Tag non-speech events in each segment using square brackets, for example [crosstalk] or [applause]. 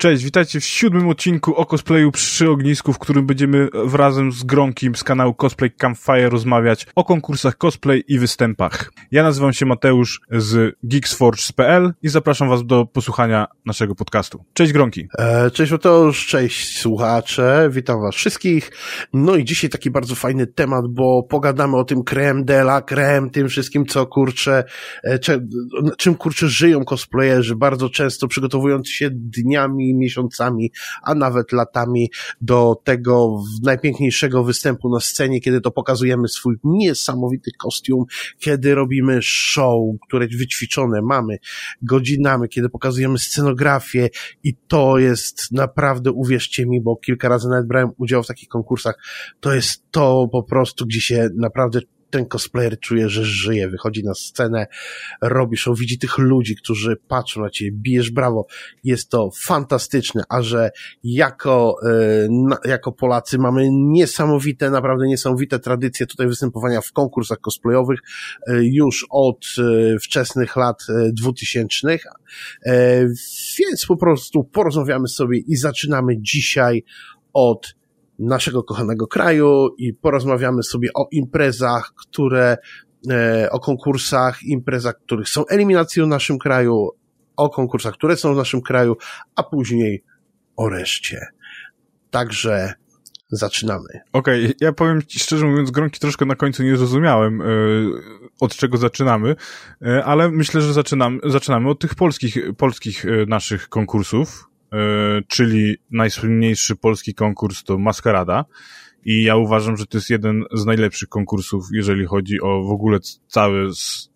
Cześć, witajcie w siódmym odcinku o cosplayu przy ognisku, w którym będziemy razem z Gronkiem z kanału Cosplay Campfire rozmawiać o konkursach cosplay i występach. Ja nazywam się Mateusz z geeksforge.pl i zapraszam was do posłuchania naszego podcastu. Cześć Gronki. E, cześć Mateusz, cześć słuchacze, witam was wszystkich. No i dzisiaj taki bardzo fajny temat, bo pogadamy o tym creme de la creme, tym wszystkim, co kurczę, e, czym kurczę żyją cosplayerzy, bardzo często przygotowując się dniami miesiącami, a nawet latami do tego najpiękniejszego występu na scenie, kiedy to pokazujemy swój niesamowity kostium, kiedy robimy show, które wyćwiczone mamy godzinami, kiedy pokazujemy scenografię i to jest naprawdę, uwierzcie mi, bo kilka razy nawet brałem udział w takich konkursach, to jest to po prostu, gdzie się naprawdę ten cosplayer czuje, że żyje, wychodzi na scenę, robi show, widzi tych ludzi, którzy patrzą na ciebie, bijesz brawo. Jest to fantastyczne, a że jako, e, jako Polacy mamy niesamowite, naprawdę niesamowite tradycje tutaj występowania w konkursach cosplayowych e, już od e, wczesnych lat dwutysięcznych, więc po prostu porozmawiamy sobie i zaczynamy dzisiaj od naszego kochanego kraju i porozmawiamy sobie o imprezach, które, e, o konkursach, imprezach, których są eliminacją w naszym kraju, o konkursach, które są w naszym kraju, a później o reszcie. Także zaczynamy. Okej, okay, ja powiem ci szczerze mówiąc, Gronki troszkę na końcu nie zrozumiałem, yy, od czego zaczynamy, yy, ale myślę, że zaczynamy, zaczynamy od tych polskich, polskich naszych konkursów, E, czyli najsłynniejszy polski konkurs to Maskarada. I ja uważam, że to jest jeden z najlepszych konkursów, jeżeli chodzi o w ogóle całe,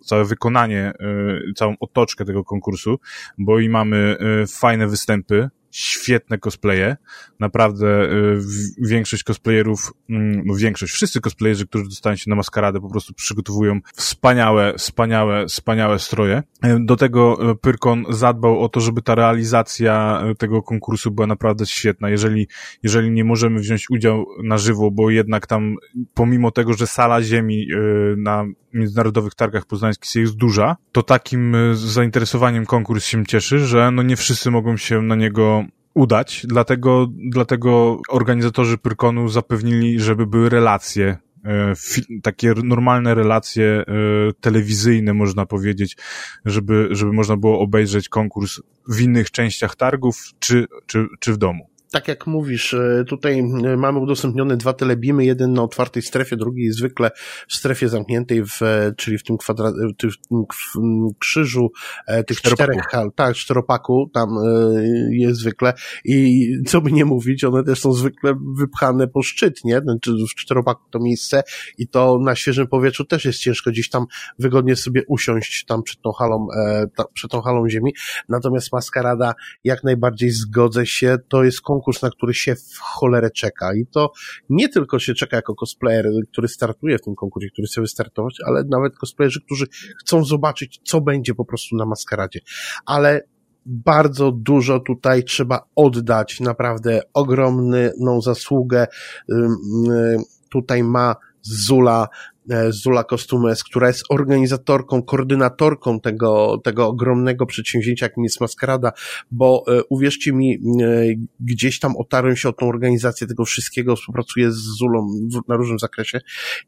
całe wykonanie, e, całą otoczkę tego konkursu, bo i mamy e, fajne występy, świetne cosplaye. Naprawdę y, większość cosplayerów, mm, no większość, wszyscy cosplayerzy, którzy dostają się na maskaradę, po prostu przygotowują wspaniałe, wspaniałe, wspaniałe stroje. Y, do tego y, Pyrkon zadbał o to, żeby ta realizacja tego konkursu była naprawdę świetna. Jeżeli, jeżeli nie możemy wziąć udziału na żywo, bo jednak tam, pomimo tego, że sala ziemi na międzynarodowych targach poznańskich jest duża, to takim zainteresowaniem konkurs się cieszy, że no nie wszyscy mogą się na niego udać, dlatego, dlatego organizatorzy Pyrkonu zapewnili, żeby były relacje e, takie normalne relacje e, telewizyjne, można powiedzieć, żeby, żeby można było obejrzeć konkurs w innych częściach targów czy, czy, czy w domu tak jak mówisz, e, tutaj e, mamy udostępnione dwa telebimy, jeden na otwartej strefie, drugi zwykle w strefie zamkniętej, w, e, czyli w tym kwadrat, w tym krzyżu tych czterech hal, tak, czteropaku, tam jest zwykle. I co by nie mówić, one też są zwykle wypchane po szczyt, nie? Znaczy w czteropaku to miejsce i to na świeżym powietrzu też jest ciężko gdzieś tam wygodnie sobie usiąść tam przed tą halą, przed tą halą ziemi, natomiast maskarada jak najbardziej zgodzę się, to jest konkurs konkurs, na który się w cholerę czeka. I to nie tylko się czeka jako cosplayer, który startuje w tym konkursie, który chce wystartować, ale nawet cosplayerzy, którzy chcą zobaczyć, co będzie po prostu na maskaradzie. Ale bardzo dużo tutaj trzeba oddać, naprawdę ogromną zasługę tutaj ma Zula Zula Costumes, która jest organizatorką, koordynatorką tego, tego ogromnego przedsięwzięcia, jakim jest Maskarada, bo e, uwierzcie mi, e, gdzieś tam otarłem się o tą organizację tego wszystkiego, współpracuję z Zulą na różnym zakresie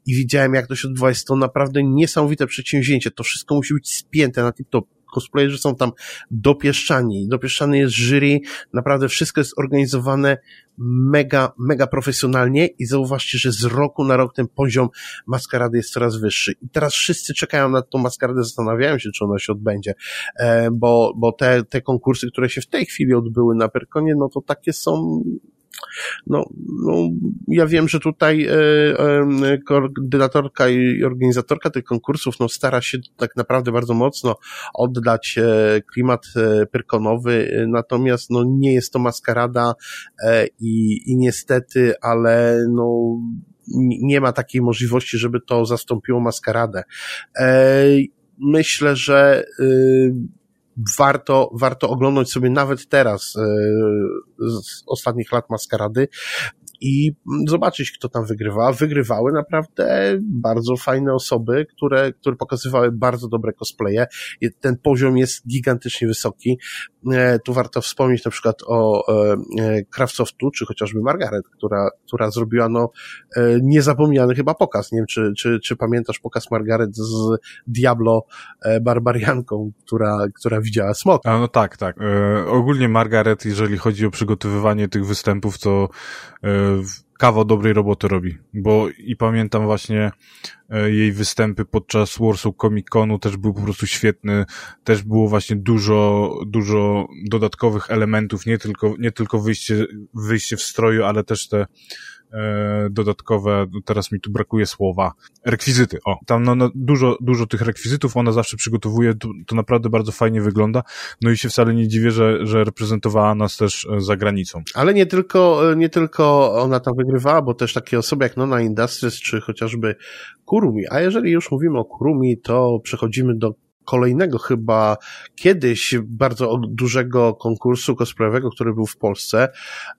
i widziałem, jak to się odbywa. Jest to naprawdę niesamowite przedsięwzięcie. To wszystko musi być spięte na tip-top cosplayerzy są tam dopieszczani. Dopieszczany jest jury, naprawdę wszystko jest organizowane mega, mega profesjonalnie i zauważcie, że z roku na rok ten poziom maskarady jest coraz wyższy. I teraz wszyscy czekają na tą maskaradę, zastanawiają się, czy ona się odbędzie, e, bo, bo te, te konkursy, które się w tej chwili odbyły na Perkonie, no to takie są no, no, ja wiem, że tutaj e, e, koordynatorka i organizatorka tych konkursów no, stara się tak naprawdę bardzo mocno oddać e, klimat pyrkonowy, natomiast no, nie jest to maskarada i, i niestety, ale no, nie ma takiej możliwości, żeby to zastąpiło maskaradę. Myślę, że y, warto, warto oglądać sobie nawet teraz e, z ostatnich lat Maskarady i zobaczyć, kto tam wygrywa. Wygrywały naprawdę bardzo fajne osoby, które, które pokazywały bardzo dobre cosplaye. Ten poziom jest gigantycznie wysoki. E, tu warto wspomnieć na przykład o e, Craftsoftu, czy chociażby Margaret, która, która zrobiła no niezapomniany chyba pokaz. Nie wiem, czy, czy, czy pamiętasz pokaz Margaret z Diablo Barbarianką, która, która widziała smok. A no tak, tak. E, ogólnie Margaret, jeżeli chodzi o przygotowywanie tych występów, to e, kawał dobrej roboty robi, bo i pamiętam właśnie e, jej występy podczas Warsaw Comic Conu też był po prostu świetny, też było właśnie dużo, dużo dodatkowych elementów, nie tylko, nie tylko wyjście, wyjście w stroju, ale też te dodatkowe, teraz mi tu brakuje słowa, rekwizyty. O, tam no, no, dużo, dużo tych rekwizytów ona zawsze przygotowuje, to, to, naprawdę bardzo fajnie wygląda, no i się wcale nie dziwię, że, że reprezentowała nas też e, za granicą. Ale nie tylko, e, nie tylko ona tam wygrywała, bo też takie osoby jak Nona Industries, czy chociażby Kurumi, a jeżeli już mówimy o Kurumi, to przechodzimy do kolejnego chyba kiedyś bardzo dużego konkursu cosplayowego, który był w Polsce,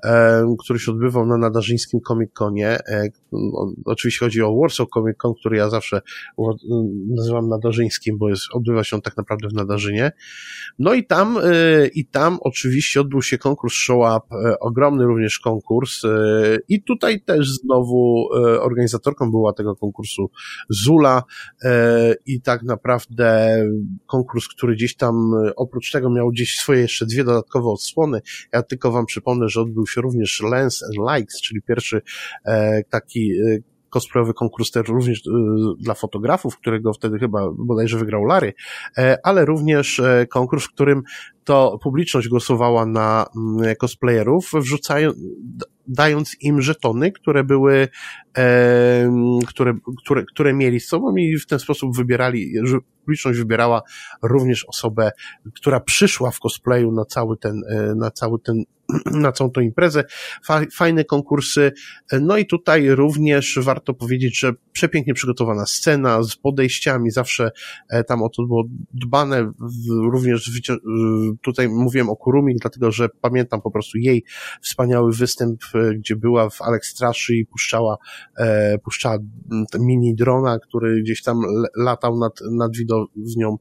e, który się odbywał na Nadarzyńskim Comic Conie. E, oczywiście chodzi o Warsaw Comic Con, który ja zawsze nazywam Nadarzyńskim, bo jest, odbywa się on tak naprawdę w Nadarzynie. No i tam, e, i tam oczywiście odbył się konkurs Show Up, ogromny również konkurs i tutaj też znowu organizatorką była tego konkursu Zula i tak naprawdę konkurs, który gdzieś tam e, oprócz tego miał gdzieś swoje jeszcze dwie dodatkowe odsłony. Ja tylko wam przypomnę, że odbył się również Lens and Likes, czyli pierwszy e, taki e, cosplayowy konkurs też również y, dla fotografów, którego wtedy chyba bodajże wygrał Larry, e, ale również e, konkurs, w którym to publiczność głosowała na mm, cosplayerów, wrzucając, dając im żetony, które były, e, które, które, które mieli z sobą i w ten sposób wybierali, publiczność wybierała również osobę, która przyszła w cosplayu na cały ten, e, na cały ten [clears throat] na całą tą imprezę. Fajne konkursy. No i tutaj również warto powiedzieć, że przepięknie przygotowana scena z podejściami, zawsze e, tam o to było dbane. Również tutaj mówiłem o Kurumi, dlatego że pamiętam po prostu jej wspaniały występ, e, gdzie była w Alex Straszy i puszczała, e, puszczała mini drona, który gdzieś tam latał nad, nad widownią.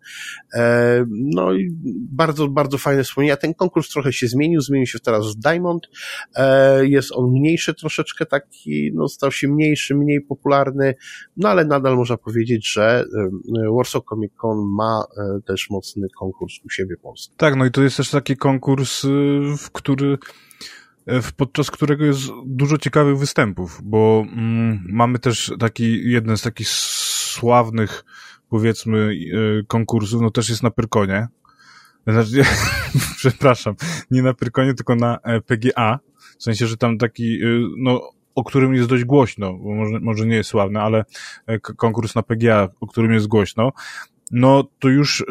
No i bardzo, bardzo fajne wspomnienia. Ten konkurs trochę się zmienił, zmienił się teraz w Diamond. E, jest on mniejszy troszeczkę taki, no stał się mniejszy, mniej popularny, no ale nadal można powiedzieć, że e, Warsaw Comic Con ma e, też mocny konkurs u siebie w Polsce. Tak, no i to jest też taki konkurs, w który podczas którego jest dużo ciekawych występów, bo mm, mamy też taki, jeden z takich sławnych, powiedzmy, konkursów, no też jest na Pyrkonie, znaczy, [laughs] przepraszam, nie na Pyrkonie, tylko na e, PGA. W sensie, że tam taki, y, no, o którym jest dość głośno, bo może, może nie jest sławny, ale e, konkurs na PGA, o którym jest głośno, no to już y,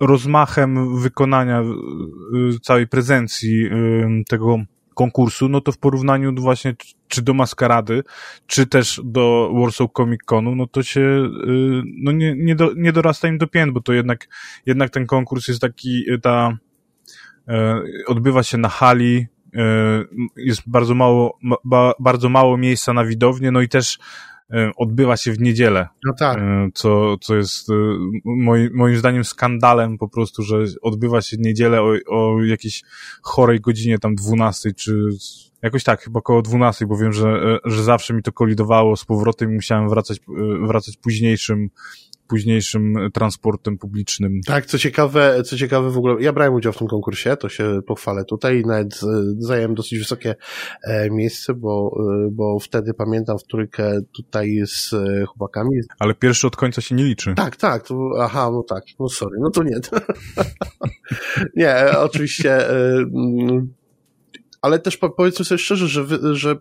rozmachem wykonania y, całej prezencji y, tego konkursu, no to w porównaniu właśnie czy do Maskarady, czy też do Warsaw Comic Conu, no to się y, no nie, nie, do, nie dorasta im do pięt, bo to jednak, jednak ten konkurs jest taki, y, ta odbywa się na hali, jest bardzo mało, bardzo mało miejsca na widownię, no i też odbywa się w niedzielę. No tak. E, co, co jest e, moim, moim zdaniem skandalem po prostu, że odbywa się w niedzielę o, o jakiejś chorej godzinie, tam 12 czy jakoś tak, chyba około 12, bo wiem, że, że zawsze mi to kolidowało z powrotem i musiałem wracać, wracać późniejszym późniejszym transportem publicznym. Tak, co ciekawe, co ciekawe w ogóle, ja brałem udział w tym konkursie, to się pochwalę tutaj i nawet e, zająłem dosyć wysokie e, miejsce, bo, e, bo wtedy pamiętam w trójkę tutaj z chłopakami. Ale pierwszy od końca się nie liczy. Tak, tak, to, aha, no tak, no sorry, no to nie. [laughs] nie, oczywiście ale też powiedzmy sobie szczerze, że, że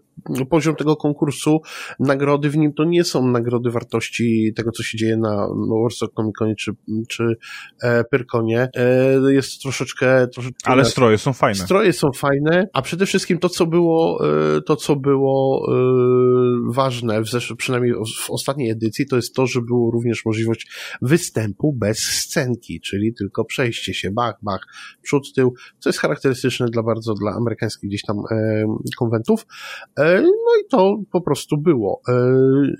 poziom tego konkursu, nagrody w nim to nie są nagrody wartości tego, co się dzieje na Warsaw Comic Conie czy, czy e, Pyrkonie. E, jest troszeczkę, troszeczkę... Ale stroje są fajne. Stroje są fajne, a przede wszystkim to, co było, e, to, co było ważne, w zesz- przynajmniej w ostatniej edycji, to jest to, że było również możliwość występu bez scenki, czyli tylko przejście się, bach, bach, przód, tył, co jest charakterystyczne dla bardzo, dla amerykańskich gdzieś tam e, konwentów. E, no i to po prostu było.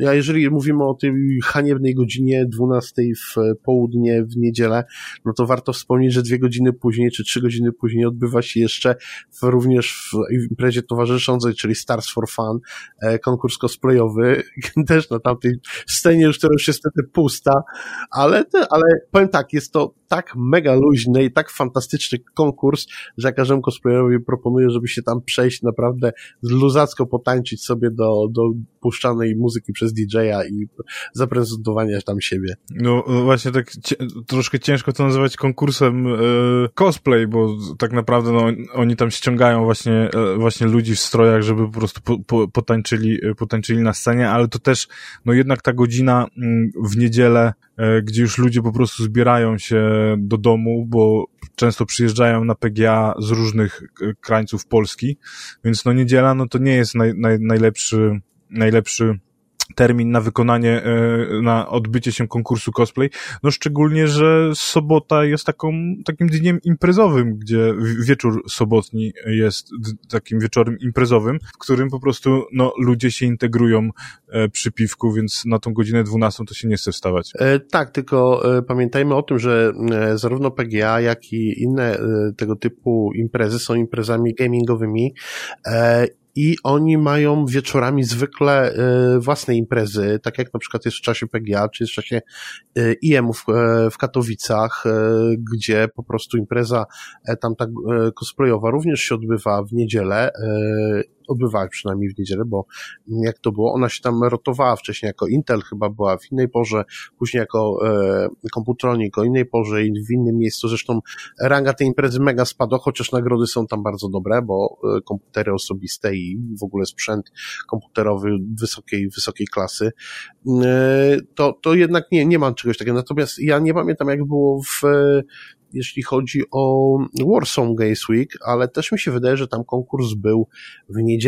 E, a jeżeli mówimy o tej haniebnej godzinie 12 w południe w niedzielę, no to warto wspomnieć, że dwie godziny później, czy trzy godziny później odbywa się jeszcze w, również w imprezie towarzyszącej, czyli Stars for Fun, konkurs cosplayowy, [laughs] też na tamtej scenie już teraz jest niestety pusta, ale, ale powiem tak, jest to tak mega luźny i tak fantastyczny konkurs, że ja każdemu cosplayerowi proponuję, żeby się tam przejść naprawdę luzacko potańczyć sobie do, do puszczanej muzyki przez DJ-a i zaprezentowania tam siebie. No właśnie tak troszkę ciężko to nazywać konkursem e, cosplay, bo tak naprawdę no, oni tam ściągają właśnie, e, właśnie ludzi w strojach, żeby po prostu po, po, potańczyli, potańczyli na scenie, ale to też no jednak ta godzina mm, w niedzielę, gdzie już ludzie po prostu zbierają się do domu, bo często przyjeżdżają na PGA z różnych krańców Polski, więc no niedziela no to nie jest naj, naj, najlepszy, najlepszy termin na wykonanie, e, na odbycie się konkursu cosplay, no szczególnie, że sobota jest taką, takim dniem imprezowym, gdzie wieczór sobotni jest takim wieczorem imprezowym, w którym po prostu, no, ludzie się integrują e, przy piwku, więc na tą godzinę 12 to się nie chce wstawać. E, tak, tylko pamiętajmy o tym, że zarówno PGA, jak i inne tego typu imprezy są imprezami gamingowymi i oni mają wieczorami zwykle y, własne imprezy, tak jak na przykład jest w czasie PGA, czy jest w czasie y, IM w, y, w Katowicach, gdzie po prostu impreza tam tak cosplayowa również się odbywa w niedzielę odbywała przynajmniej w niedzielę, bo jak to było, ona się tam rotowała wcześniej jako Intel, chyba była w innej porze, później jako e, Computronic o innej porze i w innym miejscu. Zresztą ranga tej imprezy mega spadła, chociaż nagrody są tam bardzo dobre, bo e, komputery osobiste i w ogóle sprzęt komputerowy wysokiej, wysokiej klasy, e, to, to jednak nie, nie mam czegoś takiego. Natomiast ja nie pamiętam, jak było w jeśli chodzi o Warsaw Games Week, ale też mi się wydaje, że tam konkurs był w niedzielę.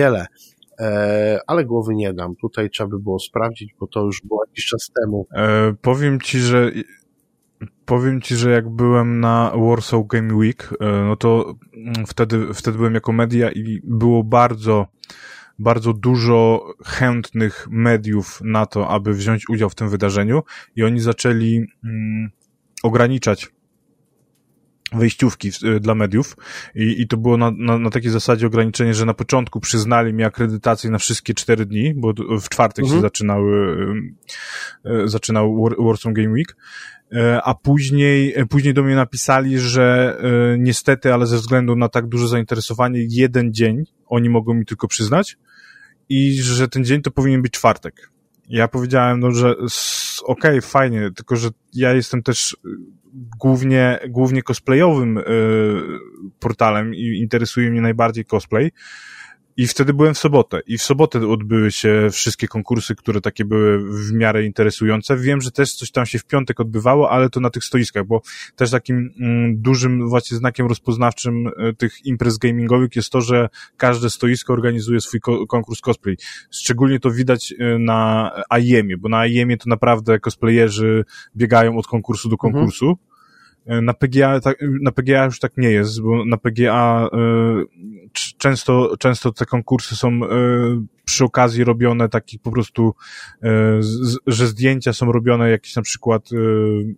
E, ale głowy nie dam. Tutaj trzeba by było sprawdzić, bo to już było jakiś czas temu. E, powiem ci, że powiem ci, że jak byłem na Warsaw Game Week, e, no to mm, wtedy, wtedy byłem jako media i było bardzo bardzo dużo chętnych mediów na to, aby wziąć udział w tym wydarzeniu i oni zaczęli mm, ograniczać wejściówki y, dla mediów i, i to było na, na, na takiej zasadzie ograniczenie, że na początku przyznali mi akredytację na wszystkie cztery dni, bo w czwartek mhm. się zaczynały, y, y, zaczynał Warsaw Game Week, a później, później do mnie napisali, że niestety, ale ze względu na tak duże zainteresowanie, jeden dzień oni mogą mi tylko przyznać i że ten dzień to powinien być czwartek. Ja powiedziałem, no, że okej, okay, fajnie, tylko że ja jestem też głównie, głównie cosplayowym y, portalem i interesuje mnie najbardziej cosplay. I wtedy byłem w sobotę. I w sobotę odbyły się wszystkie konkursy, które takie były w miarę interesujące. Wiem, że też coś tam się w piątek odbywało, ale to na tych stoiskach, bo też takim mm, dużym właśnie znakiem rozpoznawczym y, tych imprez gamingowych jest to, że każde stoisko organizuje swój ko konkurs cosplay. Szczególnie to widać y, na AIM-ie, bo na AIM-ie to naprawdę cosplayerzy biegają od konkursu do mhm. konkursu. Mhm E, na PGA, na PGA już tak nie jest, bo na PGA y, często, często te konkursy są y, przy okazji robione takich po prostu, y, z, że zdjęcia są robione jakieś na przykład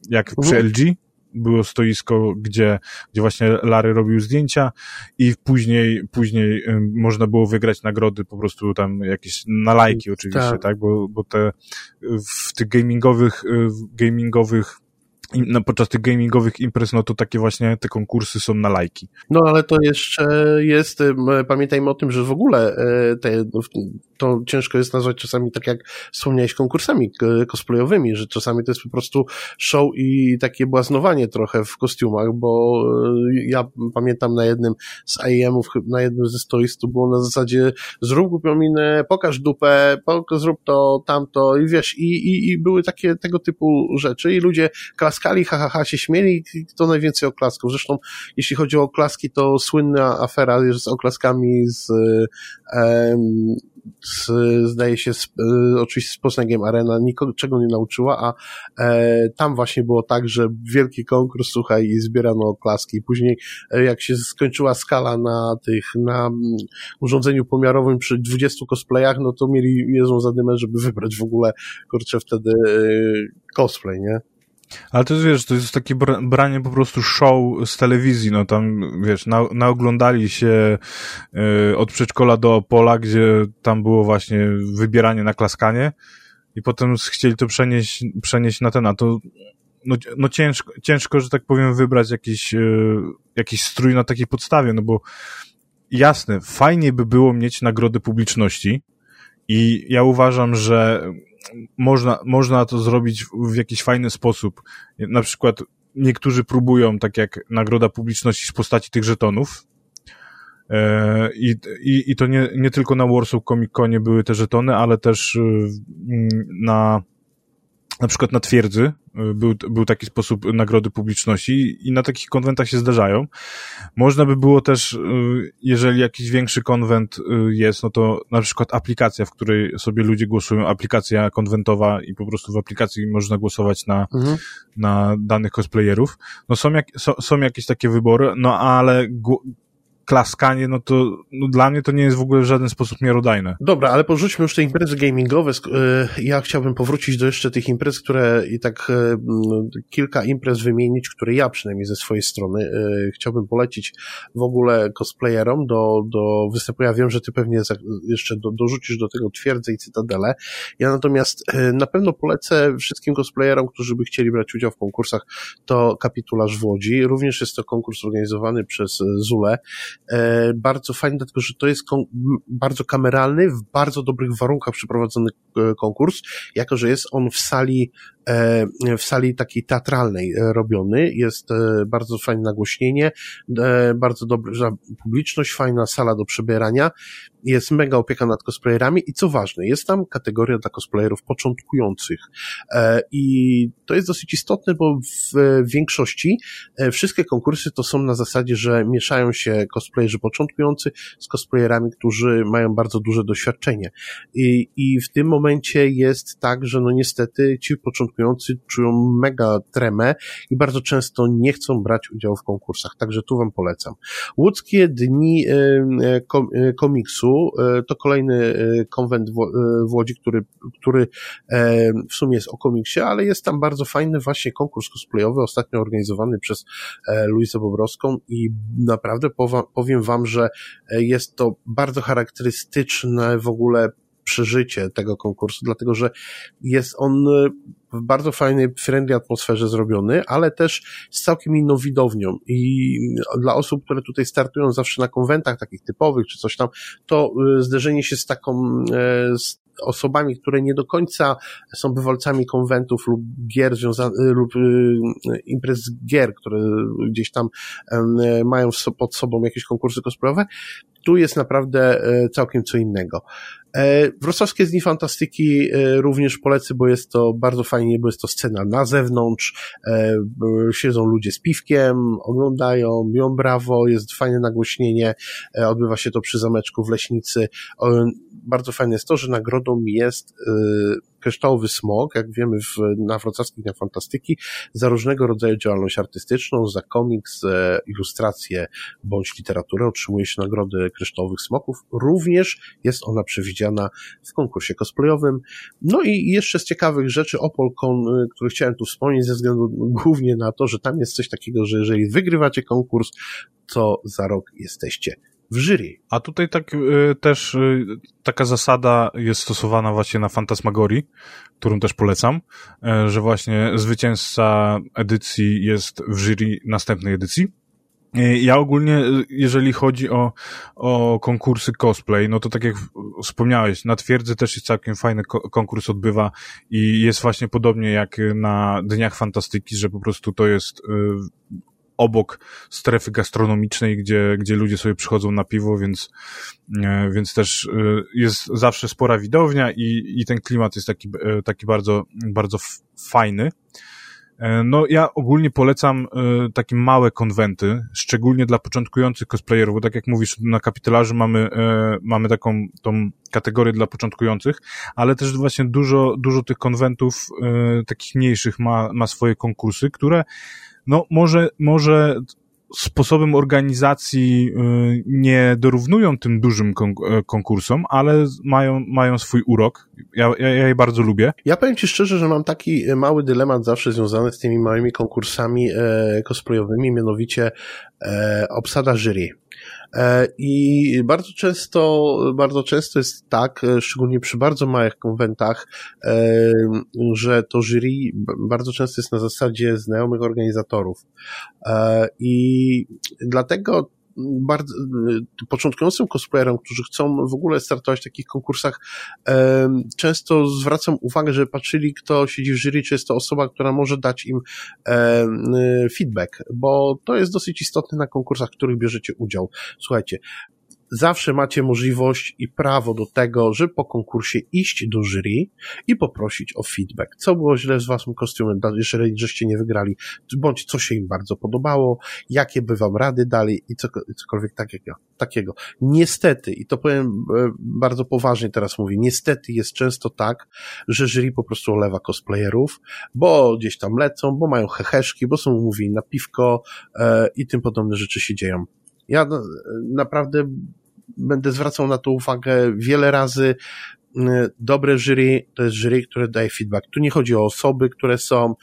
jak przy mhm. LG, było stoisko, gdzie, gdzie właśnie Larry robił zdjęcia i później, później można było wygrać nagrody po prostu tam jakieś na lajki oczywiście, tak, tak? Bo, bo te w tych gamingowych, gamingowych no, podczas tych gamingowych imprez, no to takie właśnie te konkursy są na lajki. No ale to jeszcze jest, pamiętajmy o tym, że w ogóle e, te, no, to ciężko jest nazwać czasami, tak jak wspomniałeś, konkursami cosplayowymi, że czasami to jest po prostu show i takie błaznowanie trochę w kostiumach, bo e, ja pamiętam na jednym z IEM-ów, na jednym ze stoisk to było na zasadzie zrób głupią minę, pokaż dupę, zrób to, tamto i wiesz, i, i, i były takie tego typu rzeczy i ludzie klaskali, ha, ha, ha się śmieli i to najwięcej oklasków. Zresztą jeśli chodzi o oklaski, to słynna afera z oklaskami z um, z, zdaje się, z, oczywiście z Poznaniem Arena niczego nie nauczyła, a e, tam właśnie było tak, że wielki konkurs, słuchaj, i zbierano oklaski. Później, e, jak się skończyła skala na tych, na urządzeniu pomiarowym przy 20 cosplayach, no to mieli niezłą zadymę, żeby wybrać w ogóle, kurczę, wtedy e, cosplay, nie? Ale to jest, wiesz, to jest takie branie po prostu show z telewizji, no tam, wiesz, na, naoglądali się y, od przedszkola do Opola, gdzie tam było właśnie wybieranie na klaskanie i potem chcieli to przenieść, przenieść na ten, a to no, no ciężko, ciężko, że tak powiem, wybrać jakiś, y, jakiś strój na takiej podstawie, no bo jasne, fajnie by było mieć nagrody publiczności i ja uważam, że można, można to zrobić w jakiś fajny sposób. Na przykład niektórzy próbują, tak jak nagroda publiczności z postaci tych żetonów. E, I, i, i to nie, nie tylko na Warsaw Comic Conie były te żetony, ale też y, na na przykład na twierdzy był, był taki sposób nagrody publiczności i na takich konwentach się zdarzają. Można by było też, y, jeżeli jakiś większy konwent y, jest, no to na przykład aplikacja, w której sobie ludzie głosują, aplikacja konwentowa i po prostu w aplikacji można głosować na, mhm. na danych cosplayerów. No są, jak, są, są jakieś takie wybory, no ale klaskanie, no to no dla mnie to nie jest w ogóle w żaden sposób miarodajne. Dobra, ale porzućmy już te imprezy gamingowe. E, ja chciałbym powrócić do jeszcze tych imprez, które i tak e, kilka imprez wymienić, które ja przynajmniej ze swojej strony e, chciałbym polecić w ogóle cosplayerom do, do występu. Ja wiem, że ty pewnie jeszcze do, dorzucisz do tego twierdzę i cytadelę. Ja natomiast na pewno polecę wszystkim cosplayerom, którzy by chcieli brać udział w konkursach, to kapitularz w Łodzi. Również jest to konkurs organizowany przez Zule. E, bardzo fajny, dlatego że to jest bardzo kameralny, w bardzo dobrych warunkach przeprowadzony e, konkurs, jako że jest on w sali w sali takiej teatralnej e, robiony. Jest e, bardzo fajne nagłośnienie, bardzo dobra publiczność, fajna sala do przebierania. Jest mega opieka nad cosplayerami i co ważne, jest tam kategoria dla cosplayerów początkujących. I to jest dosyć istotne, bo w większości wszystkie konkursy to są na zasadzie, że mieszają się cosplayerzy początkujący z cosplayerami, którzy mają bardzo duże doświadczenie. I, i w tym momencie jest tak, że no niestety ci początkujący początkujący czują mega tremę i bardzo często nie chcą brać udziału w konkursach, także tu wam polecam. Łódzkie Dni e, e, Komiksu e, to kolejny konwent w Łodzi, który, który w sumie jest o komiksie, ale jest tam bardzo fajny właśnie konkurs cosplayowy, ostatnio organizowany przez Luizę Bobrowską i naprawdę powiem wam, że jest to bardzo charakterystyczne w ogóle przeżycie tego konkursu, dlatego że jest on w bardzo fajnej, friendly atmosferze zrobiony, ale też z całkiem inną widownią i dla osób, które tutaj startują zawsze na konwentach takich typowych czy coś tam, to y, zderzenie się z taką, e, z osobami, które nie do końca są bywalcami konwentów lub gier y, lub y, imprez gier, które gdzieś tam mają pod sobą jakieś konkursy cosplayowe, tu jest naprawdę e, całkiem co innego. E, wrocławskie Dni Fantastyki e, również polecę, bo jest to bardzo fajnie, bo jest to scena na zewnątrz, siedzą ludzie z piwkiem, oglądają, biją brawo, jest fajne nagłośnienie, odbywa się to przy zameczku w Leśnicy. Bardzo fajne jest to, że nagrodą jest kryształowy smog, jak wiemy w, na wrocławskich Dniach Fantastyki, za różnego rodzaju działalność artystyczną, za komiks, ilustrację bądź literaturę otrzymuje się nagrody kryształowych smoków. Również jest ona przewidziana w konkursie cosplayowym. No i jeszcze z ciekawych rzeczy Opolcon, który chciałem tu wspomnieć ze względu głównie na to, że tam jest coś takiego, że jeżeli wygrywacie konkurs, to za rok jesteście w jury. A tutaj tak y, też y, taka zasada jest stosowana właśnie na Fantasmagorii, którą też polecam, y, że właśnie zwycięzca edycji jest w jury następnej edycji. Ja ogólnie, jeżeli chodzi o, o konkursy cosplay, no to tak jak wspomniałeś, na twierdzy też jest całkiem fajny konkurs odbywa i jest właśnie podobnie jak na Dniach Fantastyki, że po prostu to jest obok strefy gastronomicznej, gdzie, gdzie ludzie sobie przychodzą na piwo, więc, e, więc też e, jest zawsze spora widownia i, i ten klimat jest taki, e, taki bardzo, bardzo fajny. E, no ja ogólnie polecam e, takie małe konwenty, szczególnie dla początkujących cosplayerów, bo tak jak mówisz, na kapitalarzu mamy, e, mamy taką tą kategorię dla początkujących, ale też właśnie dużo, dużo tych konwentów takich mniejszych ma, ma swoje konkursy, które no może, może sposobem organizacji y, nie dorównują tym dużym e, konkursom, ale mają, mają swój urok. Ja, ja, ja je bardzo lubię. Ja powiem Ci szczerze, że mam taki mały dylemat zawsze związany z tymi małymi konkursami e, cosplayowymi, mianowicie e, obsada jury. E, I bardzo często, bardzo często jest tak, e, szczególnie przy bardzo małych konwentach, e, że to jury bardzo często jest na zasadzie znajomych organizatorów. I dlatego bardzo początkującym cosplayerom, którzy chcą w ogóle startować w takich konkursach, często zwracam uwagę, że patrzyli, kto siedzi w jury, czy jest to osoba, która może dać im feedback, bo to jest dosyć istotne na konkursach, w których bierzecie udział. Słuchajcie, zawsze macie możliwość i prawo do tego, żeby po konkursie iść do jury i poprosić o feedback. Co było źle z waszym kostiumem, jeżeli żeście nie wygrali, bądź co się im bardzo podobało, jakie by wam rady dali i cokolwiek takiego. takiego. Niestety, i to powiem e, bardzo poważnie teraz mówię, niestety jest często tak, że jury po prostu olewa cosplayerów, bo gdzieś tam lecą, bo mają heheszki, bo są umówieni na piwko e, i tym podobne rzeczy się dzieją. Ja naprawdę będę zwracał na to uwagę wiele razy. Mm, dobre jury to jest jury, które daje feedback. Tu nie chodzi o osoby, które są,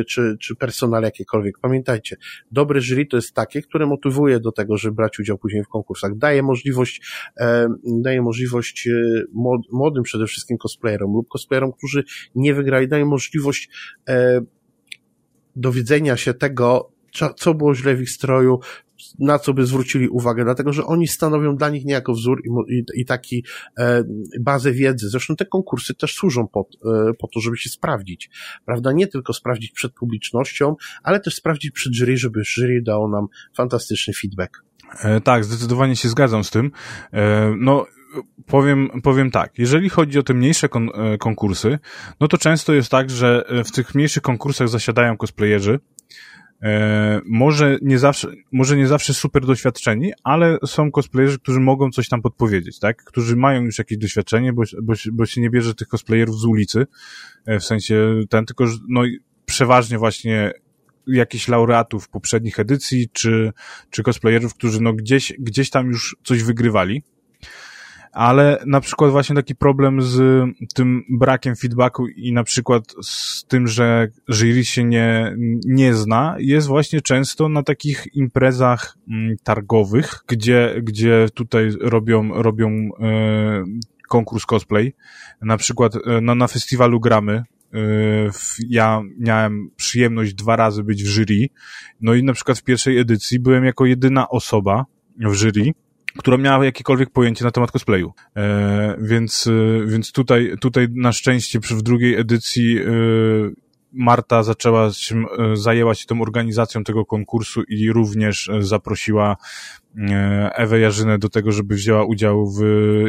y, czy, czy personal jakiekolwiek. Pamiętajcie, dobre jury to jest takie, które motywuje do tego, żeby brać udział później w konkursach. Daje możliwość, e, daje możliwość e, młodym przede wszystkim cosplayerom lub cosplayerom, którzy nie wygrali, daje możliwość e, dowiedzenia się tego, co było źle w ich stroju, na co by zwrócili uwagę, dlatego że oni stanowią dla nich niejako wzór i, i, i taki e, bazę wiedzy. Zresztą te konkursy też służą po, e, po to, żeby się sprawdzić, prawda? Nie tylko sprawdzić przed publicznością, ale też sprawdzić przed jury, żeby jury dało nam fantastyczny feedback. E, tak, zdecydowanie się zgadzam z tym. E, no, powiem, powiem tak, jeżeli chodzi o te mniejsze kon e, konkursy, no to często jest tak, że w tych mniejszych konkursach zasiadają cosplayerzy, E, może nie zawsze, może nie zawsze super doświadczeni, ale są cosplayerzy, którzy mogą coś tam podpowiedzieć, tak? Którzy mają już jakieś doświadczenie, bo, bo, bo się nie bierze tych cosplayerów z ulicy, e, w sensie ten, tylko, no przeważnie właśnie jakichś laureatów poprzednich edycji, czy, czy cosplayerów, którzy no gdzieś, gdzieś tam już coś wygrywali, ale na przykład właśnie taki problem z tym brakiem feedbacku i na przykład z tym, że jury się nie, nie zna, jest właśnie często na takich imprezach mm, targowych, gdzie, gdzie tutaj robią, robią e, konkurs cosplay. Na przykład e, no, na festiwalu gramy, e, ja miałem przyjemność dwa razy być w jury, no i na przykład w pierwszej edycji byłem jako jedyna osoba w jury, która miała jakiekolwiek pojęcie na temat cosplayu. E, więc, e, więc tutaj, tutaj na szczęście przy, w drugiej edycji e, Marta zaczęła się, e, zajęła się tą organizacją tego konkursu i również zaprosiła Ewę Jarzynę do tego, żeby wzięła udział w,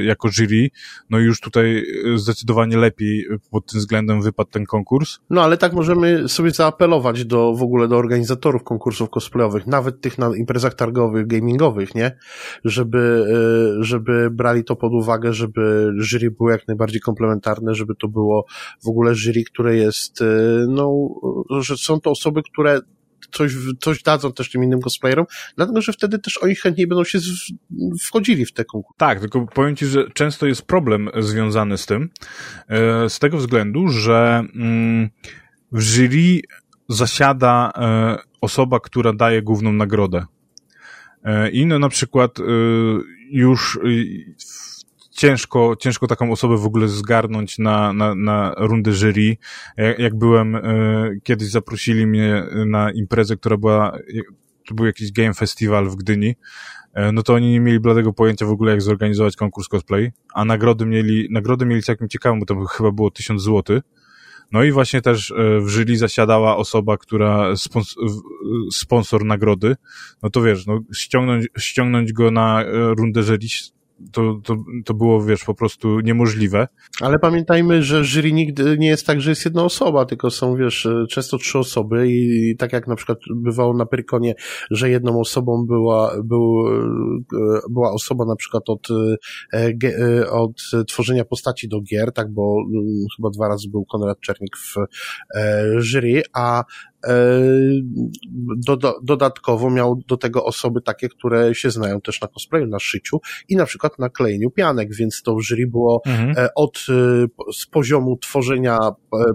jako jury. No i już tutaj e, zdecydowanie lepiej pod tym względem wypadł ten konkurs. No ale tak możemy sobie zaapelować do, w ogóle do organizatorów konkursów cosplayowych, nawet tych na imprezach targowych, gamingowych, nie? Żeby, e, żeby brali to pod uwagę, żeby jury było jak najbardziej komplementarne, żeby to było w ogóle jury, które jest, no, że są to osoby, które coś, coś dadzą też tym innym cosplayerom, dlatego, że wtedy też oni chętniej będą się wchodzili w te konkursy. Tak, tylko powiem Ci, że często jest problem związany z tym, e, z tego względu, że mm, w jury zasiada e, osoba, która daje główną nagrodę. E, I no na przykład już ciężko, ciężko taką osobę w ogóle zgarnąć na, na, na rundę jury. Jak, jak byłem, e, kiedyś zaprosili mnie na imprezę, która była, to był jakiś game festival w Gdyni, e, no to oni nie mieli bladego pojęcia w ogóle, jak zorganizować konkurs cosplay, a nagrody mieli, nagrody mieli całkiem ciekawą, bo to chyba było tysiąc złotych. No i właśnie też e, w jury zasiadała osoba, która spons sponsor nagrody. No to wiesz, no ściągnąć, ściągnąć go na rundę jury to, to, to było, wiesz, po prostu niemożliwe. Ale pamiętajmy, że jury nigdy nie jest tak, że jest jedna osoba, tylko są, wiesz, często trzy osoby i, tak jak na przykład bywało na Pyrkonie, że jedną osobą była, był, e, była osoba na przykład od, e, e, od tworzenia postaci do gier, tak, bo mm, chyba dwa razy był Konrad Czernik w jury, a E, dodatkowo miał do tego osoby takie, które się znają też na cosplayu, na szyciu i na przykład na klejeniu pianek, więc to jury było mhm. E, od e, z poziomu tworzenia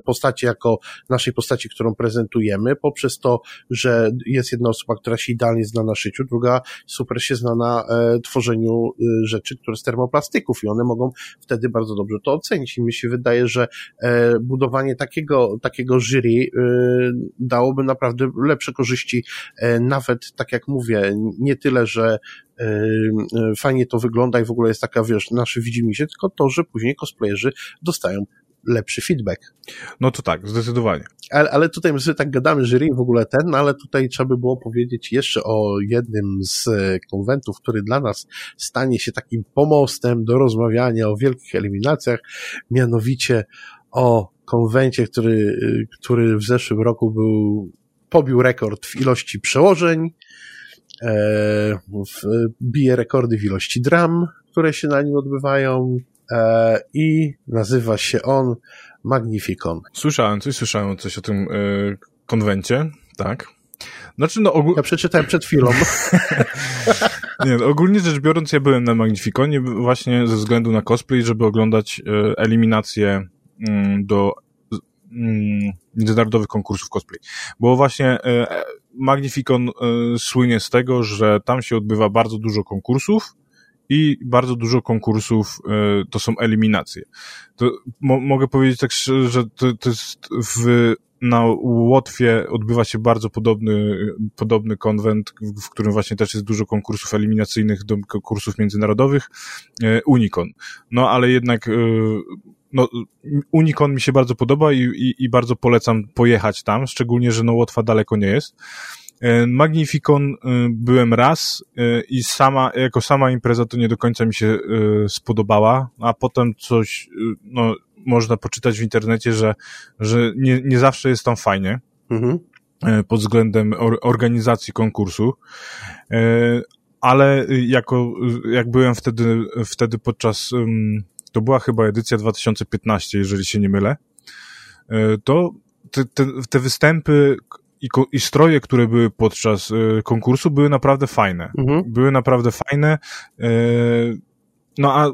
postaci jako naszej postaci, którą prezentujemy, poprzez to, że jest jedna osoba, która się idealnie zna na szyciu, druga super się zna na tworzeniu rzeczy, które z termoplastyków i one mogą wtedy bardzo dobrze to ocenić i mi się wydaje, że budowanie takiego, takiego jury dałoby naprawdę lepsze korzyści, e, nawet tak jak mówię, nie tyle, że e, e, fajnie to wygląda i w ogóle jest taka, wiesz, nasze widzimisię, tylko to, że później cosplayerzy dostają lepszy feedback. No to tak, zdecydowanie. Ale, ale tutaj my sobie tak gadamy, jury w ogóle ten, no ale tutaj trzeba by było powiedzieć jeszcze o jednym z konwentów, który dla nas stanie się takim pomostem do rozmawiania o wielkich eliminacjach, mianowicie o konwencie, który, który w zeszłym roku był, pobił rekord w ilości przełożeń, e, w, bije rekordy w ilości dram, które się na nim odbywają e, i nazywa się on Magnificon. Słyszałem coś, słyszałem coś o tym e, konwencie, tak. Znaczy, no ogólnie... Ja przeczytałem przed chwilą. [laughs] Nie, no, ogólnie rzecz biorąc, ja byłem na Magnificonie właśnie ze względu na cosplay, żeby oglądać e, eliminację do mm, międzynarodowych konkursów cosplay. Bo właśnie e, Magnificon e, słynie z tego, że tam się odbywa bardzo dużo konkursów i bardzo dużo konkursów e, to są eliminacje. To mo mogę powiedzieć tak, że to, to jest w, na Łotwie odbywa się bardzo podobny, podobny konwent, w którym właśnie też jest dużo konkursów eliminacyjnych do konkursów międzynarodowych, Unicon. No ale jednak no, Unicon mi się bardzo podoba i, i, i bardzo polecam pojechać tam, szczególnie, że no Łotwa daleko nie jest. E, Magnificon e, byłem raz e, i sama, jako sama impreza to nie do końca mi się spodobała, a potem coś, no, można poczytać w internecie, że, że nie, nie zawsze jest tam fajnie. Mhm. Pod względem organizacji konkursu ale jako, jak byłem wtedy, wtedy podczas to była chyba edycja 2015, jeżeli się nie mylę, e, to te, te, te występy i, i, stroje, które były podczas e, konkursu, były naprawdę fajne. Mhm. Były naprawdę fajne. E, no a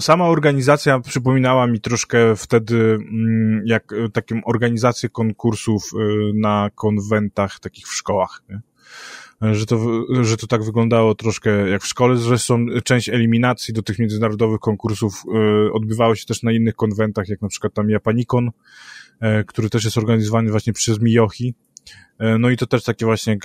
sama organizacja przypominała mi troszkę wtedy, mm, jak taką organizację konkursów na konwentach takich w szkołach. Nie? Że to, że to tak wyglądało troszkę jak w szkole. Zresztą część eliminacji do tych międzynarodowych konkursów e, odbywało się też na innych konwentach, jak na przykład tam Japanikon, e, który też jest organizowany właśnie przez Miyohi. E, no i to też takie właśnie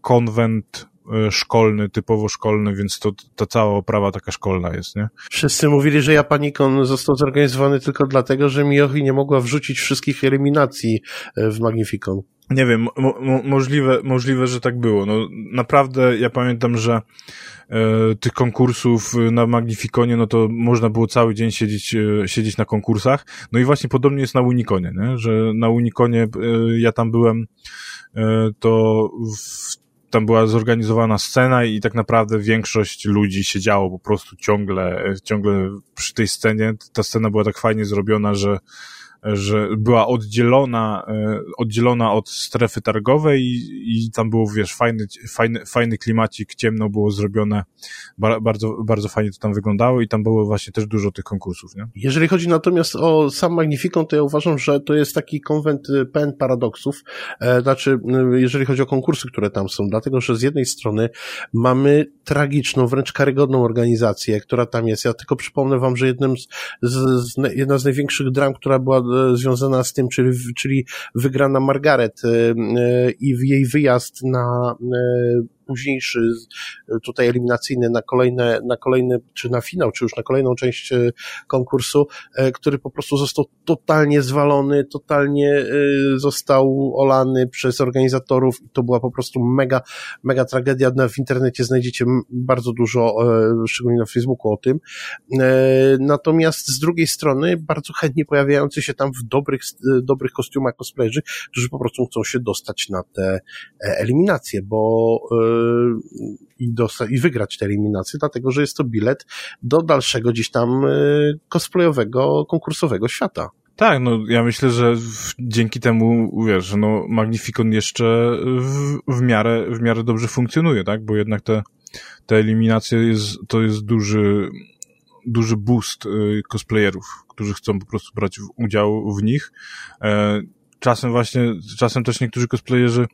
konwent szkolny, typowo szkolny, więc to ta cała oprawa taka szkolna jest, nie? Wszyscy mówili, że Japanikon został zorganizowany tylko dlatego, że Miyohi nie mogła wrzucić wszystkich eliminacji w Magnificon. Nie wiem, mo mo możliwe, możliwe, że tak było. No, naprawdę ja pamiętam, że e, tych konkursów na Magnificonie, no to można było cały dzień siedzieć, e, siedzieć na konkursach. No i właśnie podobnie jest na Unikonie, nie? że na Unikonie e, ja tam byłem, e, to w, tam była zorganizowana scena i tak naprawdę większość ludzi siedziało po prostu ciągle, e, ciągle przy tej scenie. Ta scena była tak fajnie zrobiona, że że była oddzielona, e, oddzielona od strefy targowej i, i tam było, wiesz, fajny, fajny, fajny klimacik, ciemno było zrobione, bardzo, bardzo fajnie to tam wyglądało i tam było właśnie też dużo tych konkursów, nie? Jeżeli chodzi natomiast o sam Magnificon, to ja uważam, że to jest taki konwent y, pen paradoksów, e, znaczy, jeżeli chodzi o konkursy, które tam są, dlatego, że z jednej strony mamy tragiczną, wręcz karygodną organizację, która tam jest. Ja tylko przypomnę wam, że jednym z, z, z jedna z największych dram, która była E, związana z tym, czyli, czyli wygrana Margaret e, e, i jej wyjazd na późniejszy, tutaj eliminacyjny na kolejne, na kolejne, czy na finał, czy już na kolejną część konkursu, który po prostu został totalnie zwalony, totalnie został olany przez organizatorów i to była po prostu mega, mega tragedia. W internecie znajdziecie bardzo dużo, szczególnie na Facebooku o tym. Natomiast z drugiej strony bardzo chętnie pojawiający się tam w dobrych, dobrych kostiumach cosplayerzy, którzy po prostu chcą się dostać na te e, eliminacje, bo i, dosta- i wygrać te eliminacje, dlatego że jest to bilet do dalszego gdzieś tam yy, cosplayowego, konkursowego świata. Tak, no ja myślę, że w, dzięki temu, wiesz, no Magnificon jeszcze w, w, miarę, w miarę dobrze funkcjonuje, tak, bo jednak te, te eliminacje jest, to jest duży, duży boost y, cosplayerów, którzy chcą po prostu brać udział w nich. E, czasem właśnie, czasem też niektórzy cosplayerzy e,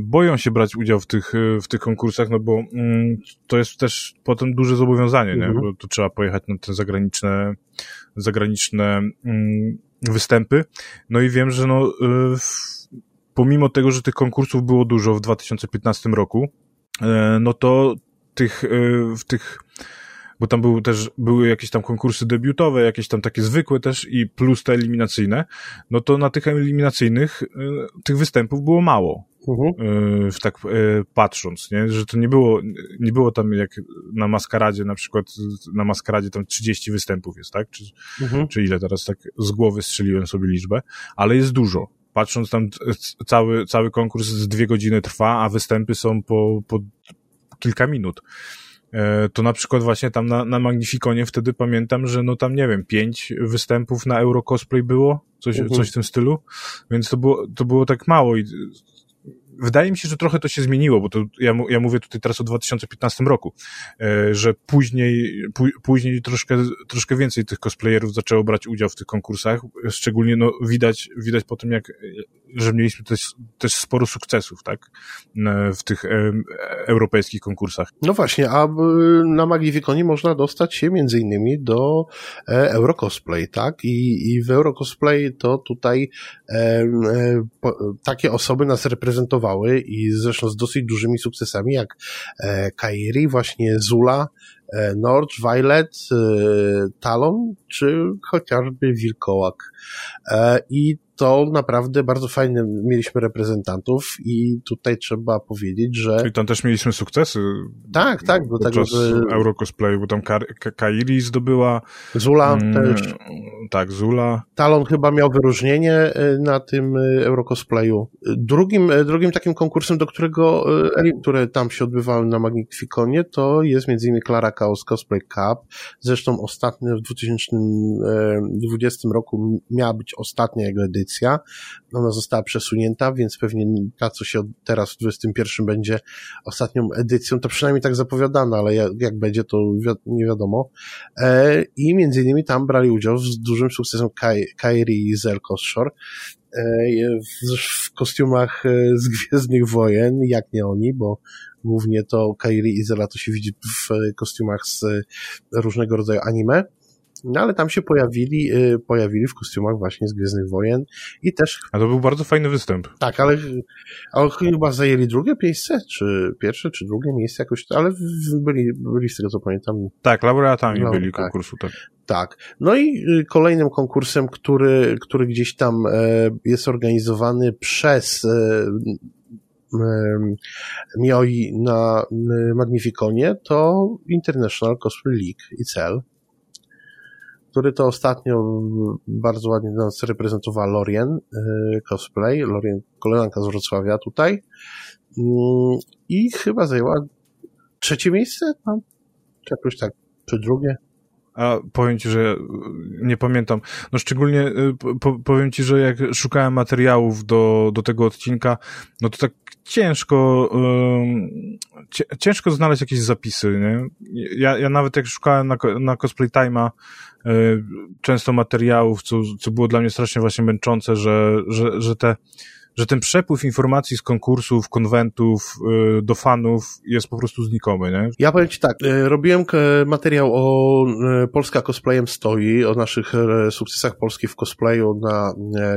boją się brać udział w tych, w tych konkursach, no bo mm, to jest też potem duże zobowiązanie, nie? Mhm. bo tu trzeba pojechać na te zagraniczne, zagraniczne mm, występy. No i wiem, że no, e, pomimo tego, że tych konkursów było dużo w 2015 roku, no to tych, w tych bo tam były też, były jakieś tam konkursy debiutowe, jakieś tam takie zwykłe też i plus te eliminacyjne, no to na tych eliminacyjnych y, tych występów było mało. Mhm. Y, w tak y, patrząc, nie? że to nie było, nie było tam jak na maskaradzie, na przykład na maskaradzie tam 30 występów jest, tak? Czy, mhm. czy ile teraz tak z głowy strzeliłem sobie liczbę, ale jest dużo. Patrząc tam cały, cały konkurs z dwie godziny trwa, a występy są po, po kilka minut. E, to na przykład właśnie tam na, na Magnificonie wtedy pamiętam, że no tam nie wiem, pięć występów na Euro Cosplay było, coś, mhm. coś w tym stylu, więc to było, to było tak mało i wydaje mi się, że trochę to się zmieniło, bo to ja, ja mówię tutaj teraz o 2015 roku, e, że później, później troszkę, troszkę więcej tych cosplayerów zaczęło brać udział w tych konkursach, szczególnie no, widać, widać po tym, jak, że mieliśmy też, też sporo sukcesów, tak, w tych europejskich konkursach. No właśnie, a na Magnificonie można dostać się między innymi do e, Eurocosplay, tak, i, i w Eurocosplay to tutaj e, po, takie osoby nas reprezentowały i zresztą z dosyć dużymi sukcesami, jak e, Kairi, właśnie Zula, e, Nord, Violet, e, Talon, czy chociażby Wilkołak. I to naprawdę bardzo fajnie mieliśmy reprezentantów i tutaj trzeba powiedzieć, że... I tam też mieliśmy sukcesy. Tak, tak. Do tego, że... Eurocosplayu, bo tam Kairi zdobyła... Zula mm, też. Tak, Zula. Talon chyba miał wyróżnienie e, na tym e, Eurocosplayu. Drugim, e, drugim takim konkursem, do którego, które tam się odbywały na Magnificonie, to jest między innymi Clara Chaos Cosplay Cup. Zresztą ostatnio w 2020 roku miała być ostatnia jego edycja edycja. Ona została przesunięta, więc pewnie ta, co się teraz w 21 będzie ostatnią edycją, to przynajmniej tak zapowiadano, ale jak, będzie, to nie wiadomo. E, I między innymi tam brali udział z dużym sukcesem Kairi i Zelko Shore, w, kostiumach e, z Gwiezdnych Wojen, jak nie oni, bo głównie to Kairi i Zela to się widzi w kostiumach z różnego rodzaju anime. No ale tam się pojawili, y, pojawili w kostiumach właśnie z Gwiezdnych Wojen i też... A to był bardzo fajny występ. Tak, ale, ale chyba zajęli drugie miejsce, czy pierwsze, czy drugie miejsce jakoś, ale byli, byli z tego co pamiętam. Tak, laureatami no, byli tak. konkursu, tak. Tak. No i y, kolejnym konkursem, który, który gdzieś tam e, jest organizowany przez e, Mioi na Magnificonie, to International Cosplay League, ICL który to ostatnio bardzo ładnie nas reprezentowała Lorien y, cosplay, Lorien, koleżanka z Wrocławia tutaj mm, i chyba zajęła trzecie miejsce, no, czy jakoś tak, czy drugie. A powiem ci, że nie pamiętam. No szczególnie y, po, powiem ci, że jak szukałem materiałów do, do tego odcinka, no to tak ciężko, ciężko znaleźć jakieś zapisy, nie? Ja, ja nawet jak szukałem na, na Cosplay Time'a y, często materiałów, co, co było dla mnie strasznie właśnie męczące, że, że, że te że ten przepływ informacji z konkursów, konwentów y, do fanów jest po prostu znikomy, nie? Ja powiem Ci tak, y, robiłem materiał o y, Polska Cosplayem Stoi, o naszych sukcesach Polski w cosplayu na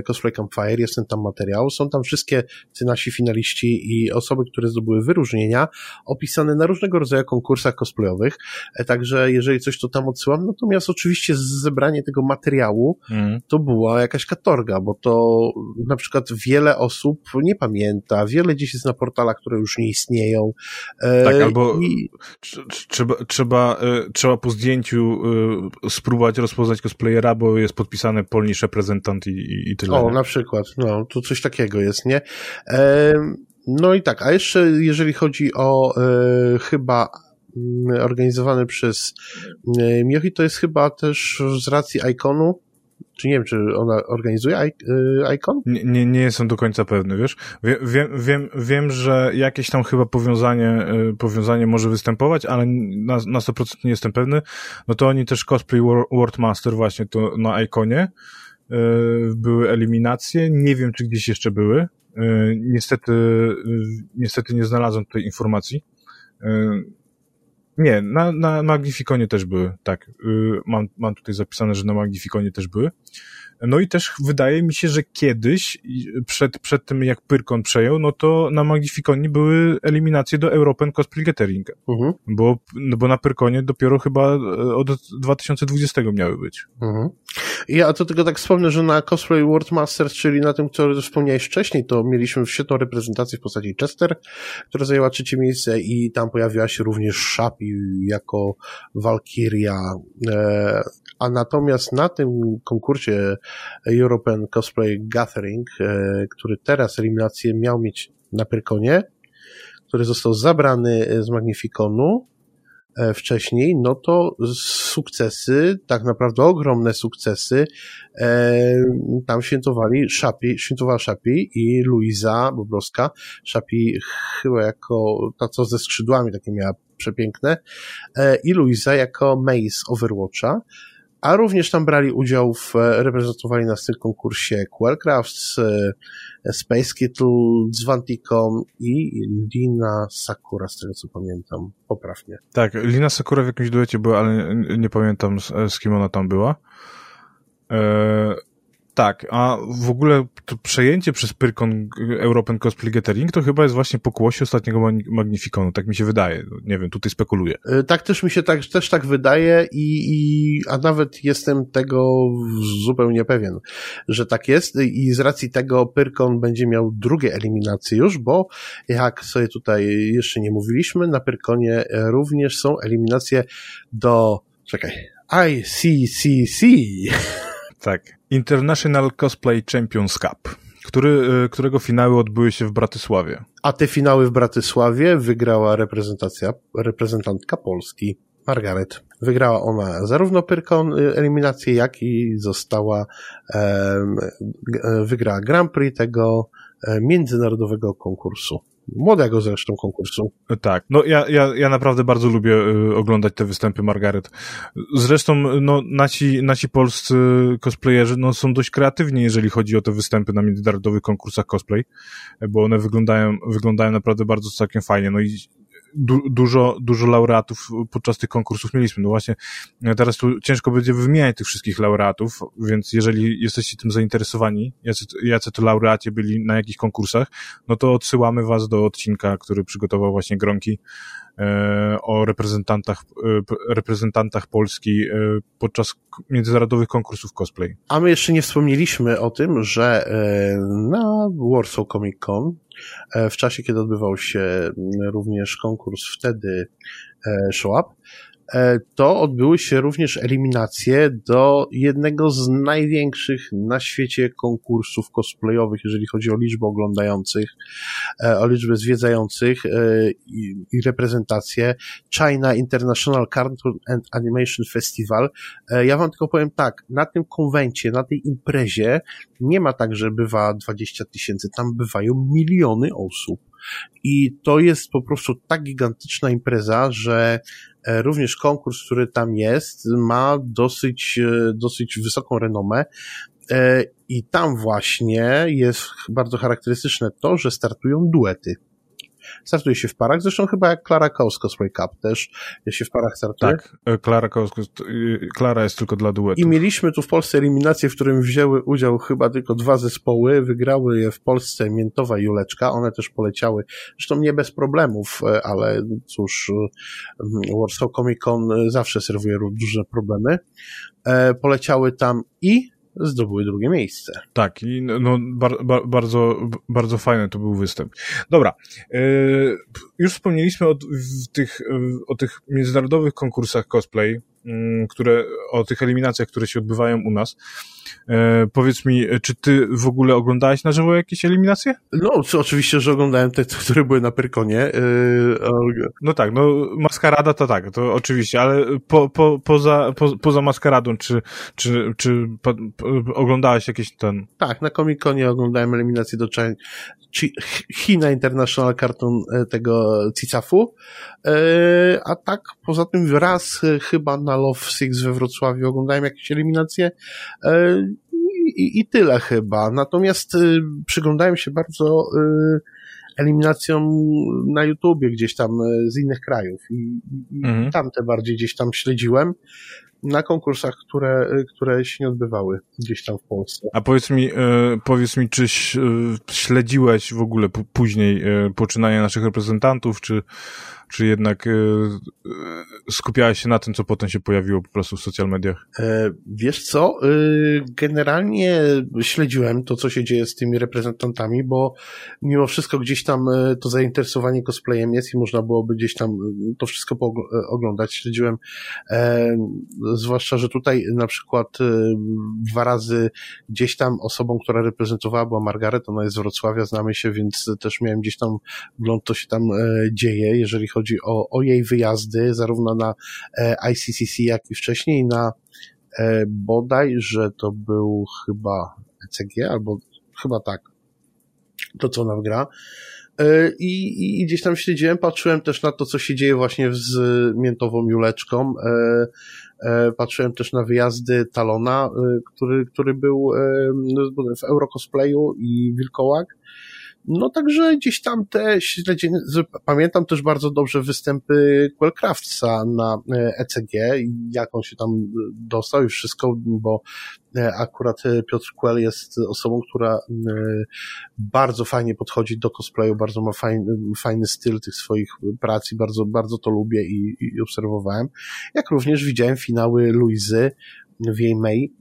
Cosplay Campfire, jest ten tam materiał, są tam wszystkie ci nasi finaliści i osoby, które zdobyły wyróżnienia, opisane na różnego rodzaju konkursach cosplayowych, e, także jeżeli coś to tam odsyłam, natomiast oczywiście zebranie tego materiału mm. to była jakaś katorga, bo to na przykład wiele osób nie pamięta, wiele dziś jest na portalach, które już nie istnieją. E, tak, albo i... trzeba, trzeba, e, trzeba po zdjęciu e, spróbować rozpoznać cosplayera, bo jest podpisany polnisz reprezentant i, i tyle. O, na przykład, no, to coś takiego jest, nie? No i tak, a jeszcze jeżeli chodzi o chyba mm, organizowany przez Miochi, to jest chyba też z racji ikonu, czy nie wiem, czy ona organizuje y, Icon? Nie, nie, nie jestem do końca pewny, wiesz? Wiem, wiem, wiem, że jakieś tam chyba powiązanie, y, powiązanie może występować, ale na, na 100% nie jestem pewny. No to oni też Cosplay World Master właśnie to na Iconie y, były eliminacje. Nie wiem, czy gdzieś jeszcze były. Niestety, niestety nie znalazłem tej informacji. Nie, na, na Magnificonie też były, tak. Y, mam, mam tutaj zapisane, że na Magnificonie też były. No i też wydaje mi się, że kiedyś, przed, przed tym jak Pyrkon przejął, no to na Magnificonie były eliminacje do European Cosplay Gathering. Mhm. Bo, no bo na Pyrkonie dopiero chyba e, od 2020 miały być. Mhm. Ja to tylko tak wspomnę, że na Cosplay World Masters, czyli na tym, który wspomniałeś wcześniej, to mieliśmy świetną reprezentację w postaci Chester, która zajęła trzecie miejsce i tam pojawiła się również Shapi jako Valkyria. E, a natomiast na tym konkursie European Cosplay Gathering, e, który teraz eliminację miał mieć na Pyrkonie, który został zabrany z Magnificonu wcześniej, no to sukcesy, tak naprawdę ogromne sukcesy, e, tam świętowali Szapi, świętowała Szapi i Luiza Bobrowska. Szapi chyba jako ta, co ze skrzydłami takie miała przepiękne, i Luiza jako Maze Overwatcha a również tam brali udział w, e, reprezentowali nas w tym konkursie Quellcrafts, e, Space Kittle, Zvanticom i Lina Sakura, z tego co pamiętam. Poprawnie. Tak, Lina Sakura w jakimś duecie była, ale nie pamiętam z, z kim ona tam była. E, tak, a w ogóle to przejęcie przez Pyrkon European Cosplay Gathering to chyba jest właśnie pokłosie ostatniego Magnificonu, tak mi się wydaje. No, nie wiem, tutaj spekuluję. E, tak też mi się tak, też tak wydaje i, i a nawet jestem tego zupełnie pewien, że tak jest i z racji tego Pyrkon będzie miał drugie eliminacje już, bo jak sobie tutaj jeszcze nie mówiliśmy, na Pyrkonie również są eliminacje do, czekaj, ICCC. Tak. International Cosplay Champions Cup, który, y, którego finały odbyły się w Bratysławie. A te finały w Bratysławie wygrała reprezentacja, reprezentantka Polski. Margaret. Wygrała ona zarówno Pyrkon y, eliminację, jak i została, wygrała Grand Prix tego e, międzynarodowego konkursu młodego zresztą konkursu. Tak, no ja, ja, ja naprawdę bardzo lubię y, oglądać te występy Margaret. Zresztą no, nasi, nasi polscy cosplayerzy no, są dość kreatywni, jeżeli chodzi o te występy na międzynarodowych konkursach cosplay, bo one wyglądają, wyglądają naprawdę bardzo całkiem fajnie. No i du dużo, dużo laureatów podczas tych konkursów mieliśmy. No właśnie, teraz tu ciężko będzie wymieniać tych wszystkich laureatów, więc jeżeli jesteście tym zainteresowani, jacy, jacy to laureaci byli na jakich konkursach, no to odsyłamy was do odcinka, który przygotował właśnie Gronki o reprezentantach, e, reprezentantach Polski e, podczas międzynarodowych konkursów cosplay. A my jeszcze nie wspomnieliśmy o tym, że na Warsaw Comic Con E, w czasie, kiedy odbywał się również konkurs wtedy e, Show Up, E, to odbyły się również eliminacje do jednego z największych na świecie konkursów cosplayowych, jeżeli chodzi o liczbę oglądających, e, o liczbę zwiedzających e, i reprezentację. China International Cartoon and Animation Festival. Ja wam tylko powiem tak, na tym konwencie, na tej imprezie nie ma tak, że bywa 20 tysięcy, tam bywają miliony osób. I to jest po prostu tak gigantyczna impreza, że również konkurs, który tam jest, ma dosyć, dosyć wysoką renomę i tam właśnie jest bardzo charakterystyczne to, że startują duety. Startuje się w parach, zresztą chyba jak Klara Chaos Cosplay Cup też się w parach startuje. Tak, e, Klara Chaos, Klara jest tylko dla duetu. I mieliśmy tu w Polsce eliminację, w którym wzięły udział chyba tylko dwa zespoły, wygrały je w Polsce Miętowa i Juleczka, one też poleciały, zresztą nie bez problemów, e, ale cóż, e, Warsaw Comic Con zawsze serwuje duże problemy. Poleciały tam i zdobyły drugie miejsce. Tak, i no, no bar, bar, bardzo, bardzo fajny to był występ. Dobra, yy, już wspomnieliśmy o tych, o tych międzynarodowych konkursach cosplay, które, o tych eliminacjach, które się odbywają u nas. E, powiedz mi, czy ty w ogóle oglądałeś na żywo jakieś eliminacje? No, oczywiście, że oglądałem te, które były na Pyrkonie. E, no tak, no maskarada to tak, to oczywiście, ale po, po, poza, po, poza maskaradą, czy, czy, czy po, oglądałeś jakieś ten... Tak, na Comic-Conie oglądałem eliminację do China International Cartoon e, tego Cicafu, a tak poza tym raz chyba na Love Six we Wrocławiu oglądałem jakieś eliminacje, i, i tyle chyba. Natomiast y, przyglądałem się bardzo y, eliminacjom na YouTubie gdzieś tam z innych krajów i, i mhm. tamte bardziej gdzieś tam śledziłem na konkursach, które, które się nie odbywały gdzieś tam w Polsce. A powiedz mi, powiedz mi, czy śledziłeś w ogóle później poczynania naszych reprezentantów, czy czy jednak y, skupiałeś się na tym, co potem się pojawiło po prostu w social mediach? E, wiesz co, y, generalnie śledziłem to, co się dzieje z tymi reprezentantami, bo mimo wszystko gdzieś tam y, to zainteresowanie cosplayem jest i można byłoby gdzieś tam to wszystko oglądać. Śledziłem, e, zwłaszcza, że tutaj na przykład dwa razy gdzieś tam osobą, która reprezentowała była Margaret, ona jest z Wrocławia, znamy się, więc też miałem gdzieś tam wgląd, co się tam e, dzieje, jeżeli chodzi chodzi o, o jej wyjazdy, zarówno na e, ICCC, jak i wcześniej na e, bodaj, że to był chyba ECG, albo chyba tak, to co ona gra. E, I, I gdzieś tam śledziłem, patrzyłem też na to, co się dzieje właśnie z miętową Juleczką. Patrzyłem też na wyjazdy Talona, który, który był w Eurocosplayu i Wilkołak. No także gdzieś tam te śledzenie, pamiętam też bardzo dobrze występy Quellcraftsa na ECG, e jak on się tam dostał i wszystko, bo e, akurat e, Piotr Quell jest osobą, która bardzo fajnie podchodzi do cosplayu, bardzo ma fajny, fajny styl tych swoich prac i bardzo, bardzo to lubię i, i obserwowałem. Jak również widziałem finały Luizy w jej May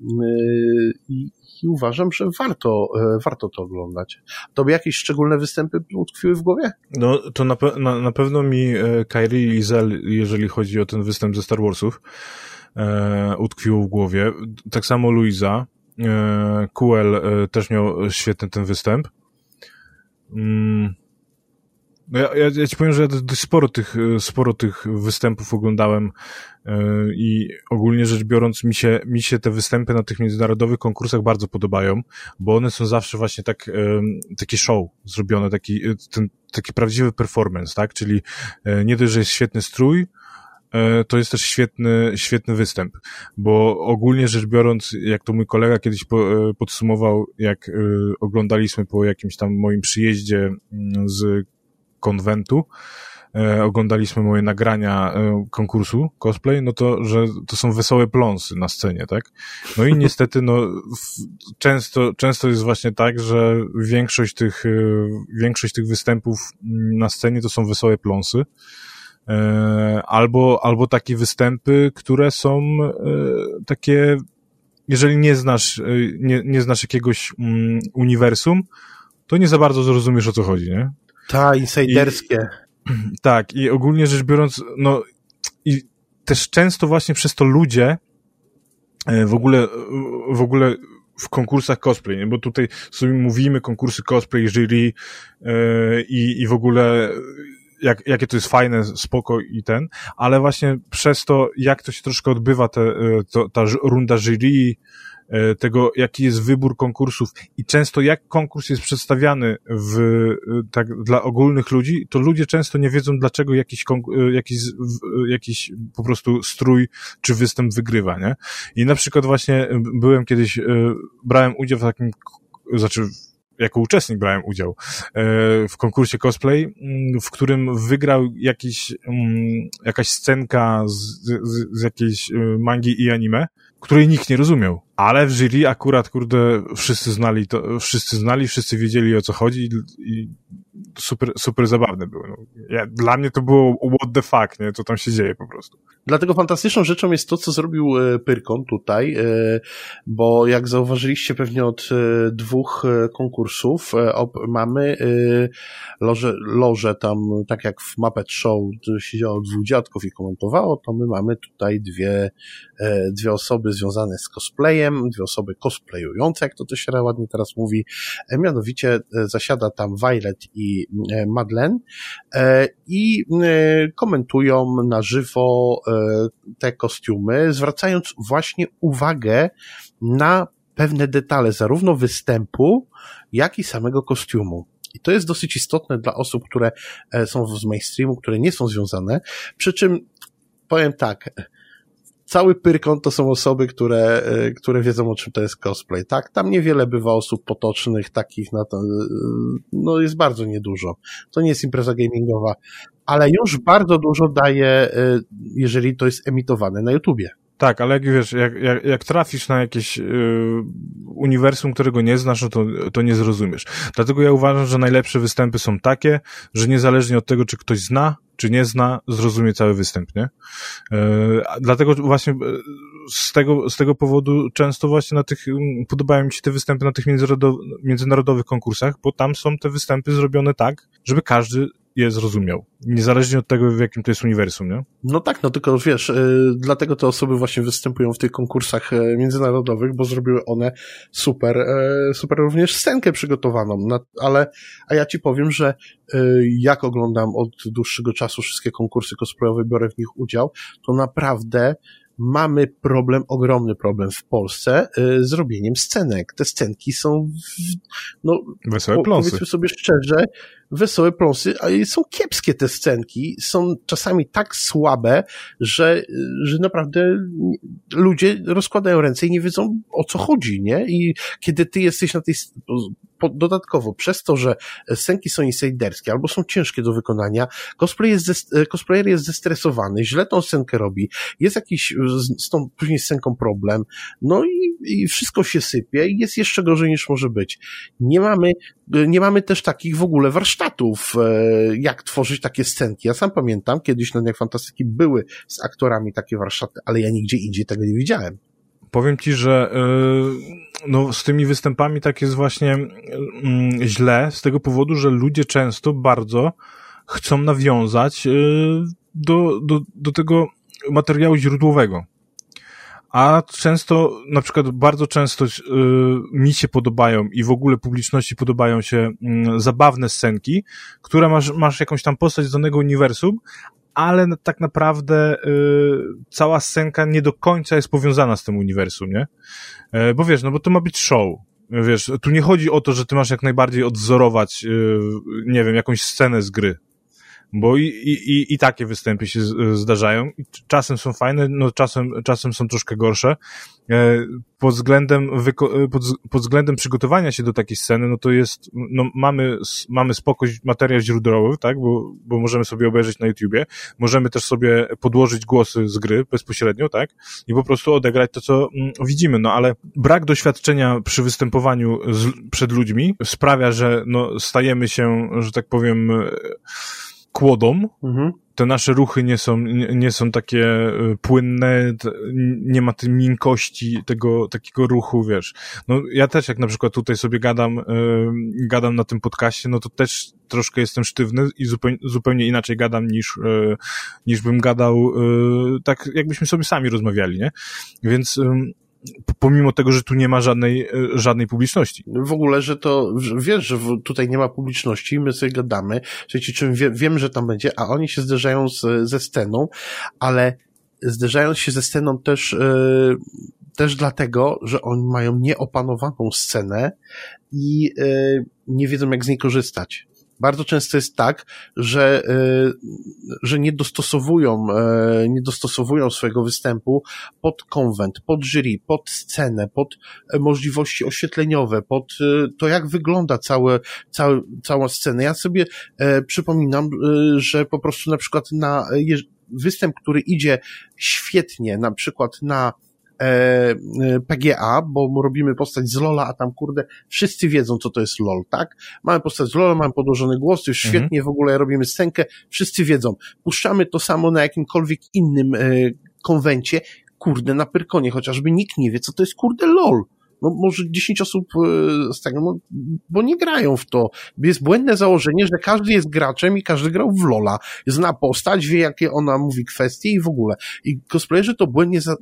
i, i uważam, że warto, e, warto to oglądać. Tobie jakieś szczególne występy utkwiły w głowie? No, to na, pe na, na pewno mi e, Kyrie Lizel, jeżeli chodzi o ten występ ze Star Warsów, e, w głowie. Tak samo Luisa. E, Kuel e, też miał świetny ten występ. Mm. No ja, ja, ja ci powiem, że ja dość sporo tych, sporo tych występów oglądałem yy, i ogólnie rzecz biorąc mi się, mi się te występy na tych międzynarodowych konkursach bardzo podobają, bo one są zawsze właśnie tak, yy, takie show zrobione, taki, ten, taki prawdziwy performance, tak? Czyli yy, nie dość, że jest świetny strój, to jest też świetny, świetny występ, bo ogólnie rzecz biorąc, jak to mój kolega kiedyś po, podsumował, jak oglądaliśmy po jakimś tam moim przyjeździe mm, z konwentu, e, oglądaliśmy moje nagrania e, konkursu cosplay, no to, że to są wesołe pląsy na scenie, tak? No i niestety, no, często, często jest właśnie tak, że większość tych, e, większość tych występów na scenie to są wesołe pląsy, albo, albo takie występy, które są takie, jeżeli nie znasz, nie, nie znasz jakiegoś mm, uniwersum, to nie za bardzo zrozumiesz o co chodzi, nie? Ta, insiderskie. I, [clears throat] tak, i ogólnie rzecz biorąc, no i też często właśnie przez to ludzie e, w ogóle, w ogóle w konkursach cosplay, nie? bo tutaj sobie mówimy konkursy cosplay, jury yy, i, i w ogóle jak, jakie to jest fajne, spoko i ten, ale właśnie przez to, jak to się troszkę odbywa, te, e, to, ta runda jury, tego, jaki jest wybór konkursów i często jak konkurs jest przedstawiany w, e, tak, dla ogólnych ludzi, to ludzie często nie wiedzą, dlaczego jakiś, jakiś, jakiś po prostu strój czy występ wygrywa, nie? I na przykład właśnie byłem kiedyś, brałem udział w takim, znaczy jako uczestnik brałem udział e, w konkursie cosplay, mm, w którym wygrał jakiś, mm, jakaś scenka z, z, z jakiejś e, mangi i anime, której nikt nie rozumiał. Ale w jury akurat, kurde, wszyscy znali to, wszyscy znali, wszyscy wiedzieli o co chodzi i super, super zabawne było. No, ja, dla mnie to było what the fuck, nie? Co tam się dzieje po prostu. Dlatego fantastyczną rzeczą jest to, co zrobił e, Pyrkon tutaj, e, bo jak zauważyliście pewnie od e, dwóch konkursów, mamy loże, loże tam, tak jak w Muppet Show siedziało dwóch dziadków i komentowało, to my mamy tutaj dwie, dwie osoby związane z cosplayem, dwie osoby cosplayujące, jak to też się ładnie teraz mówi, mianowicie zasiada tam Violet i Madeleine i komentują na żywo E, te kostiumy, zwracając właśnie uwagę na pewne detale, zarówno występu, jak i samego kostiumu. I to jest dosyć istotne dla osób, które e, są z mainstreamu, które nie są związane. Przy czym powiem tak, cały Pyrkon to są osoby, które, e, które wiedzą o czym to jest cosplay, tak? Tam niewiele bywa osób potocznych, takich na to, no jest bardzo niedużo. To nie jest impreza gamingowa ale już bardzo dużo daje, y, jeżeli to jest emitowane na YouTubie. Tak, ale jak wiesz, jak, jak, jak trafisz na jakieś y, uniwersum, którego nie znasz, no to, to nie zrozumiesz. Dlatego ja uważam, że najlepsze występy są takie, że niezależnie od tego, czy ktoś zna, czy nie zna, zrozumie cały występ, nie? Y, dlatego właśnie z tego, z tego powodu często właśnie na tych, podobają mi się te występy na tych międzynarodowych konkursach, bo tam są te występy zrobione tak, żeby każdy je zrozumiał. Niezależnie od tego, w jakim to jest uniwersum, nie? No tak, no tylko wiesz, yy, dlatego te osoby właśnie występują w tych konkursach yy, międzynarodowych, bo zrobiły one super, yy, super również scenkę przygotowaną. Na, ale, a ja ci powiem, że jak oglądam od dłuższego czasu wszystkie konkursy cosplayowe, biorę w nich udział, to naprawdę mamy problem, ogromny problem w Polsce y, z robieniem scenek. Te scenki są, w, no, Wesołe pląsy. powiedzmy sobie szczerze, wesołe pląsy, ale są kiepskie te scenki, są czasami tak słabe, że, że naprawdę ludzie rozkładają ręce i nie wiedzą o co chodzi, nie? I kiedy ty jesteś na tej, dodatkowo przez to, że scenki są insiderskie albo są ciężkie do wykonania, cosplay jest cosplayer jest zestresowany, źle tą scenkę robi, jest jakiś z tą później scenką problem, no i, i wszystko się sypie i jest jeszcze gorzej niż może być. Nie mamy, nie mamy też takich w ogóle warsztatów, e, jak tworzyć takie scenki. Ja sam pamiętam, kiedyś na Dniach Fantastyki były z aktorami takie warsztaty, ale ja nigdzie indziej tego nie widziałem. Powiem ci, że yy, no, z tymi występami tak jest właśnie yy, źle, z tego powodu, że ludzie często bardzo chcą nawiązać yy, do, do, do tego materiału źródłowego. A często, na przykład bardzo często mi się podobają i w ogóle publiczności podobają się zabawne scenki, które masz, masz jakąś tam postać z danego uniwersum, ale tak naprawdę y, cała scenka nie do końca jest powiązana z tym uniwersum, nie? E, bo wiesz, no bo to ma być show. Wiesz, tu nie chodzi o to, że ty masz jak najbardziej odzorować, y, nie wiem, jakąś scenę z gry. Bo i, i, i takie występy się zdarzają. Czasem są fajne, no czasem, czasem są troszkę gorsze. E, pod względem, pod, pod względem przygotowania się do takiej sceny, no to jest, no mamy, mamy spoko materiał źródłowy, tak, bo, bo możemy sobie obejrzeć na YouTubie, możemy też sobie podłożyć głosy z gry bezpośrednio, tak, i po prostu odegrać to, co mm, widzimy, no ale brak doświadczenia przy występowaniu z, przed ludźmi sprawia, że no stajemy się, że tak powiem, kłodą. Mhm. Te nasze ruchy nie są, nie, nie są takie e, płynne, nie ma tej miękkości tego takiego ruchu, wiesz. No ja też jak na przykład tutaj sobie gadam, yy, gadam na tym podcaście, no to też troszkę jestem sztywny i zupełnie, zupełnie inaczej gadam niż, yy, niż bym gadał yy, tak jakbyśmy sobie sami rozmawiali, nie? Więc pomimo tego, że tu nie ma żadnej, żadnej publiczności. W ogóle, że to, wiesz, że tutaj nie ma publiczności, my sobie gadamy, ci czym wie, wiem, że tam będzie, a oni się zderzają z, ze sceną, ale zderzając się ze sceną też, yy, też dlatego, że oni mają nieopanowaną scenę i yy, nie wiedzą, jak z niej korzystać. Bardzo często jest tak, że, że nie dostosowują, nie dostosowują swojego występu pod konwent, pod jury, pod scenę, pod możliwości oświetleniowe, pod to, jak wygląda całe, całe, cała scena. Ja sobie przypominam, że po prostu na przykład na występ, który idzie świetnie, na przykład na e, e PGA, bo robimy postać z Lola, a tam kurde, wszyscy wiedzą, co to jest LOL, tak? Mamy postać z Lola, mamy podłożony głos, już mhm. świetnie, w ogóle robimy scenkę, wszyscy wiedzą. Puszczamy to samo na jakimkolwiek innym e, konwencie, kurde, na Pyrkonie, chociażby nikt nie wie, co to jest kurde LOL no może 10 osób e, z tego, no, bo nie grają w to. Jest błędne założenie, że każdy jest graczem i każdy grał w Lola. Zna postać, wie jakie ona mówi kwestie i w ogóle. I cosplayerzy to błędnie za,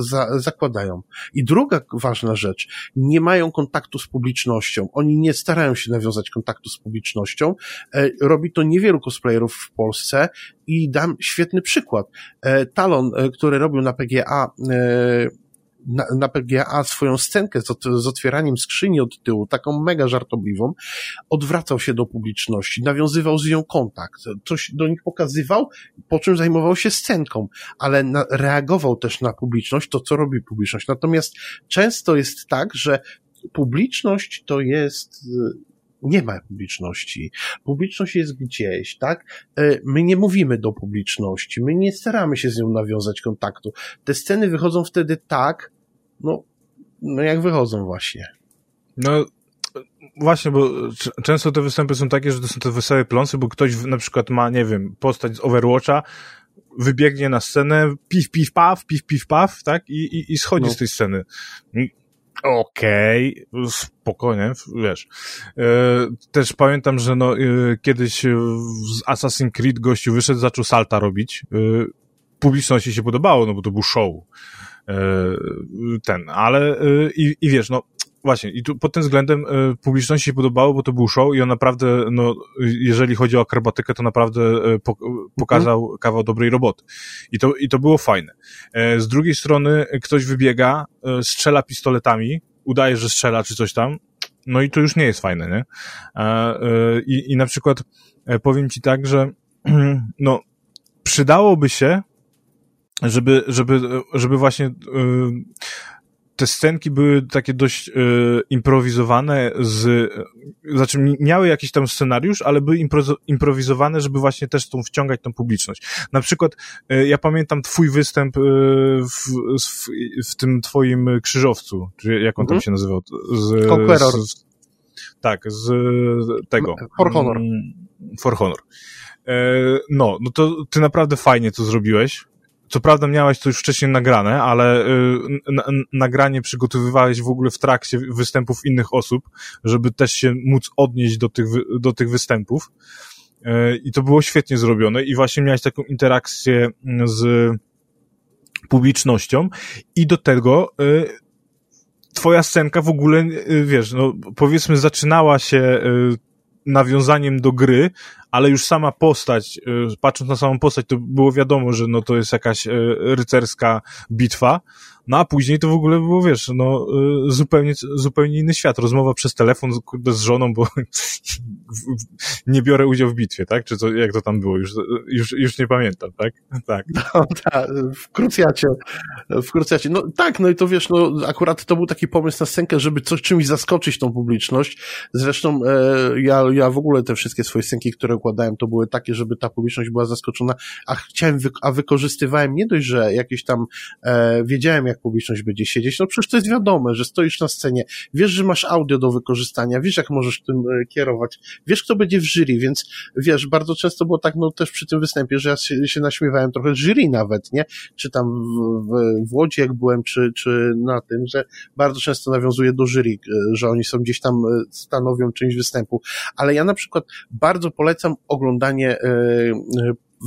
za, zakładają. I druga ważna rzecz, nie mają kontaktu z publicznością. Oni nie starają się nawiązać kontaktu z publicznością. E, robi to niewielu cosplayerów w Polsce i dam świetny przykład. E, Talon, e, który robił na PGA e, na, na PGA swoją scenkę z, z otwieraniem skrzyni od tyłu, taką mega żartobliwą, odwracał się do publiczności, nawiązywał z nią kontakt, coś do nich pokazywał, po czym zajmował się scenką, ale na, reagował też na publiczność, to co robi publiczność. Natomiast często jest tak, że publiczność to jest nie ma publiczności. Publiczność jest gdzieś, tak? E, my nie mówimy do publiczności, my nie staramy się z nią nawiązać kontaktu. Te sceny wychodzą wtedy tak, no, no jak wychodzą właśnie. No, właśnie, bo często te występy są takie, że to są te wesołe pląsy, bo ktoś na przykład ma, nie wiem, postać z Overwatcha, wybiegnie na scenę, piw, piw, paw, piw, piw, paw, tak? I, i, i schodzi no. z tej sceny. Okej, okay, spokojnie, wiesz. E, też pamiętam, że no, e, kiedyś z Assassin's Creed gościu wyszedł, zaczął salta robić. E, publiczności się podobało, no bo to był show. Ten, ale i, i wiesz, no właśnie, i tu pod tym względem y, publiczności się podobało, bo to był show i on naprawdę, no, jeżeli chodzi o akrobatykę, to naprawdę y, po, pokazał mhm. kawał dobrej roboty. I to, I to było fajne. Y, z drugiej strony ktoś wybiega, y, strzela pistoletami, udaje, że strzela czy coś tam, no i to już nie jest fajne, nie? I, i na przykład e, powiem ci tak, że [clears throat] no, przydałoby się, żeby, żeby, żeby właśnie te scenki były takie dość y, improwizowane z, znaczy miały jakiś tam scenariusz, ale były impro, improwizowane, żeby właśnie też tą wciągać tą publiczność. Na przykład y, ja pamiętam twój występ y, w, w, w, tym twoim krzyżowcu, czy jak on tam mhm. się nazywał? Z, Conqueror. Z, tak, z tego. For Honor. Mm, For Honor. No, no to ty naprawdę fajnie to zrobiłeś co prawda miałeś to już wcześniej nagrane, ale y, nagranie przygotowywałeś w ogóle w trakcie występów innych osób, żeby też się móc odnieść do tych, do tych występów. Y, I to było świetnie zrobione i właśnie miałeś taką interakcję mm, z publicznością i do tego y, twoja scenka w ogóle, wiesz, no powiedzmy zaczynała się nawiązaniem do gry, ale już sama postać, y, patrząc na samą postać, to było wiadomo, że no to jest jakaś y, rycerska bitwa, no a później to w ogóle było, wiesz, no y, zupełnie, zupełnie inny świat. Rozmowa przez telefon kurde, z żoną, bo [laughs] nie biorę udziału w bitwie, tak? Czy to, jak to tam było? Już, już, już nie pamiętam, tak? Tak. [laughs] No, tak, w krucjacie. W krucjacie. No tak, no i to wiesz, no akurat to był taki pomysł na scenkę, żeby coś czymś zaskoczyć tą publiczność. Zresztą e, ja, ja w ogóle te wszystkie swoje scenki, które układałem, to były takie, żeby ta publiczność była zaskoczona, a chciałem, wy, a wykorzystywałem nie dość, że jakieś tam e, wiedziałem, jak publiczność będzie siedzieć, no przecież to jest wiadome, że stoisz na scenie, wiesz, że masz audio do wykorzystania, wiesz, jak możesz tym e, kierować, wiesz, kto będzie w jury, więc wiesz, bardzo często było tak, no też przy tym występie, że ja się, się naśmiewałem trochę jury nawet, nie? Czy tam w, w, w Łodzi jak byłem, czy, czy na tym, że bardzo często nawiązuję do jury, e, że oni są gdzieś tam e, stanowią część występu, ale ja na przykład bardzo polecam oglądanie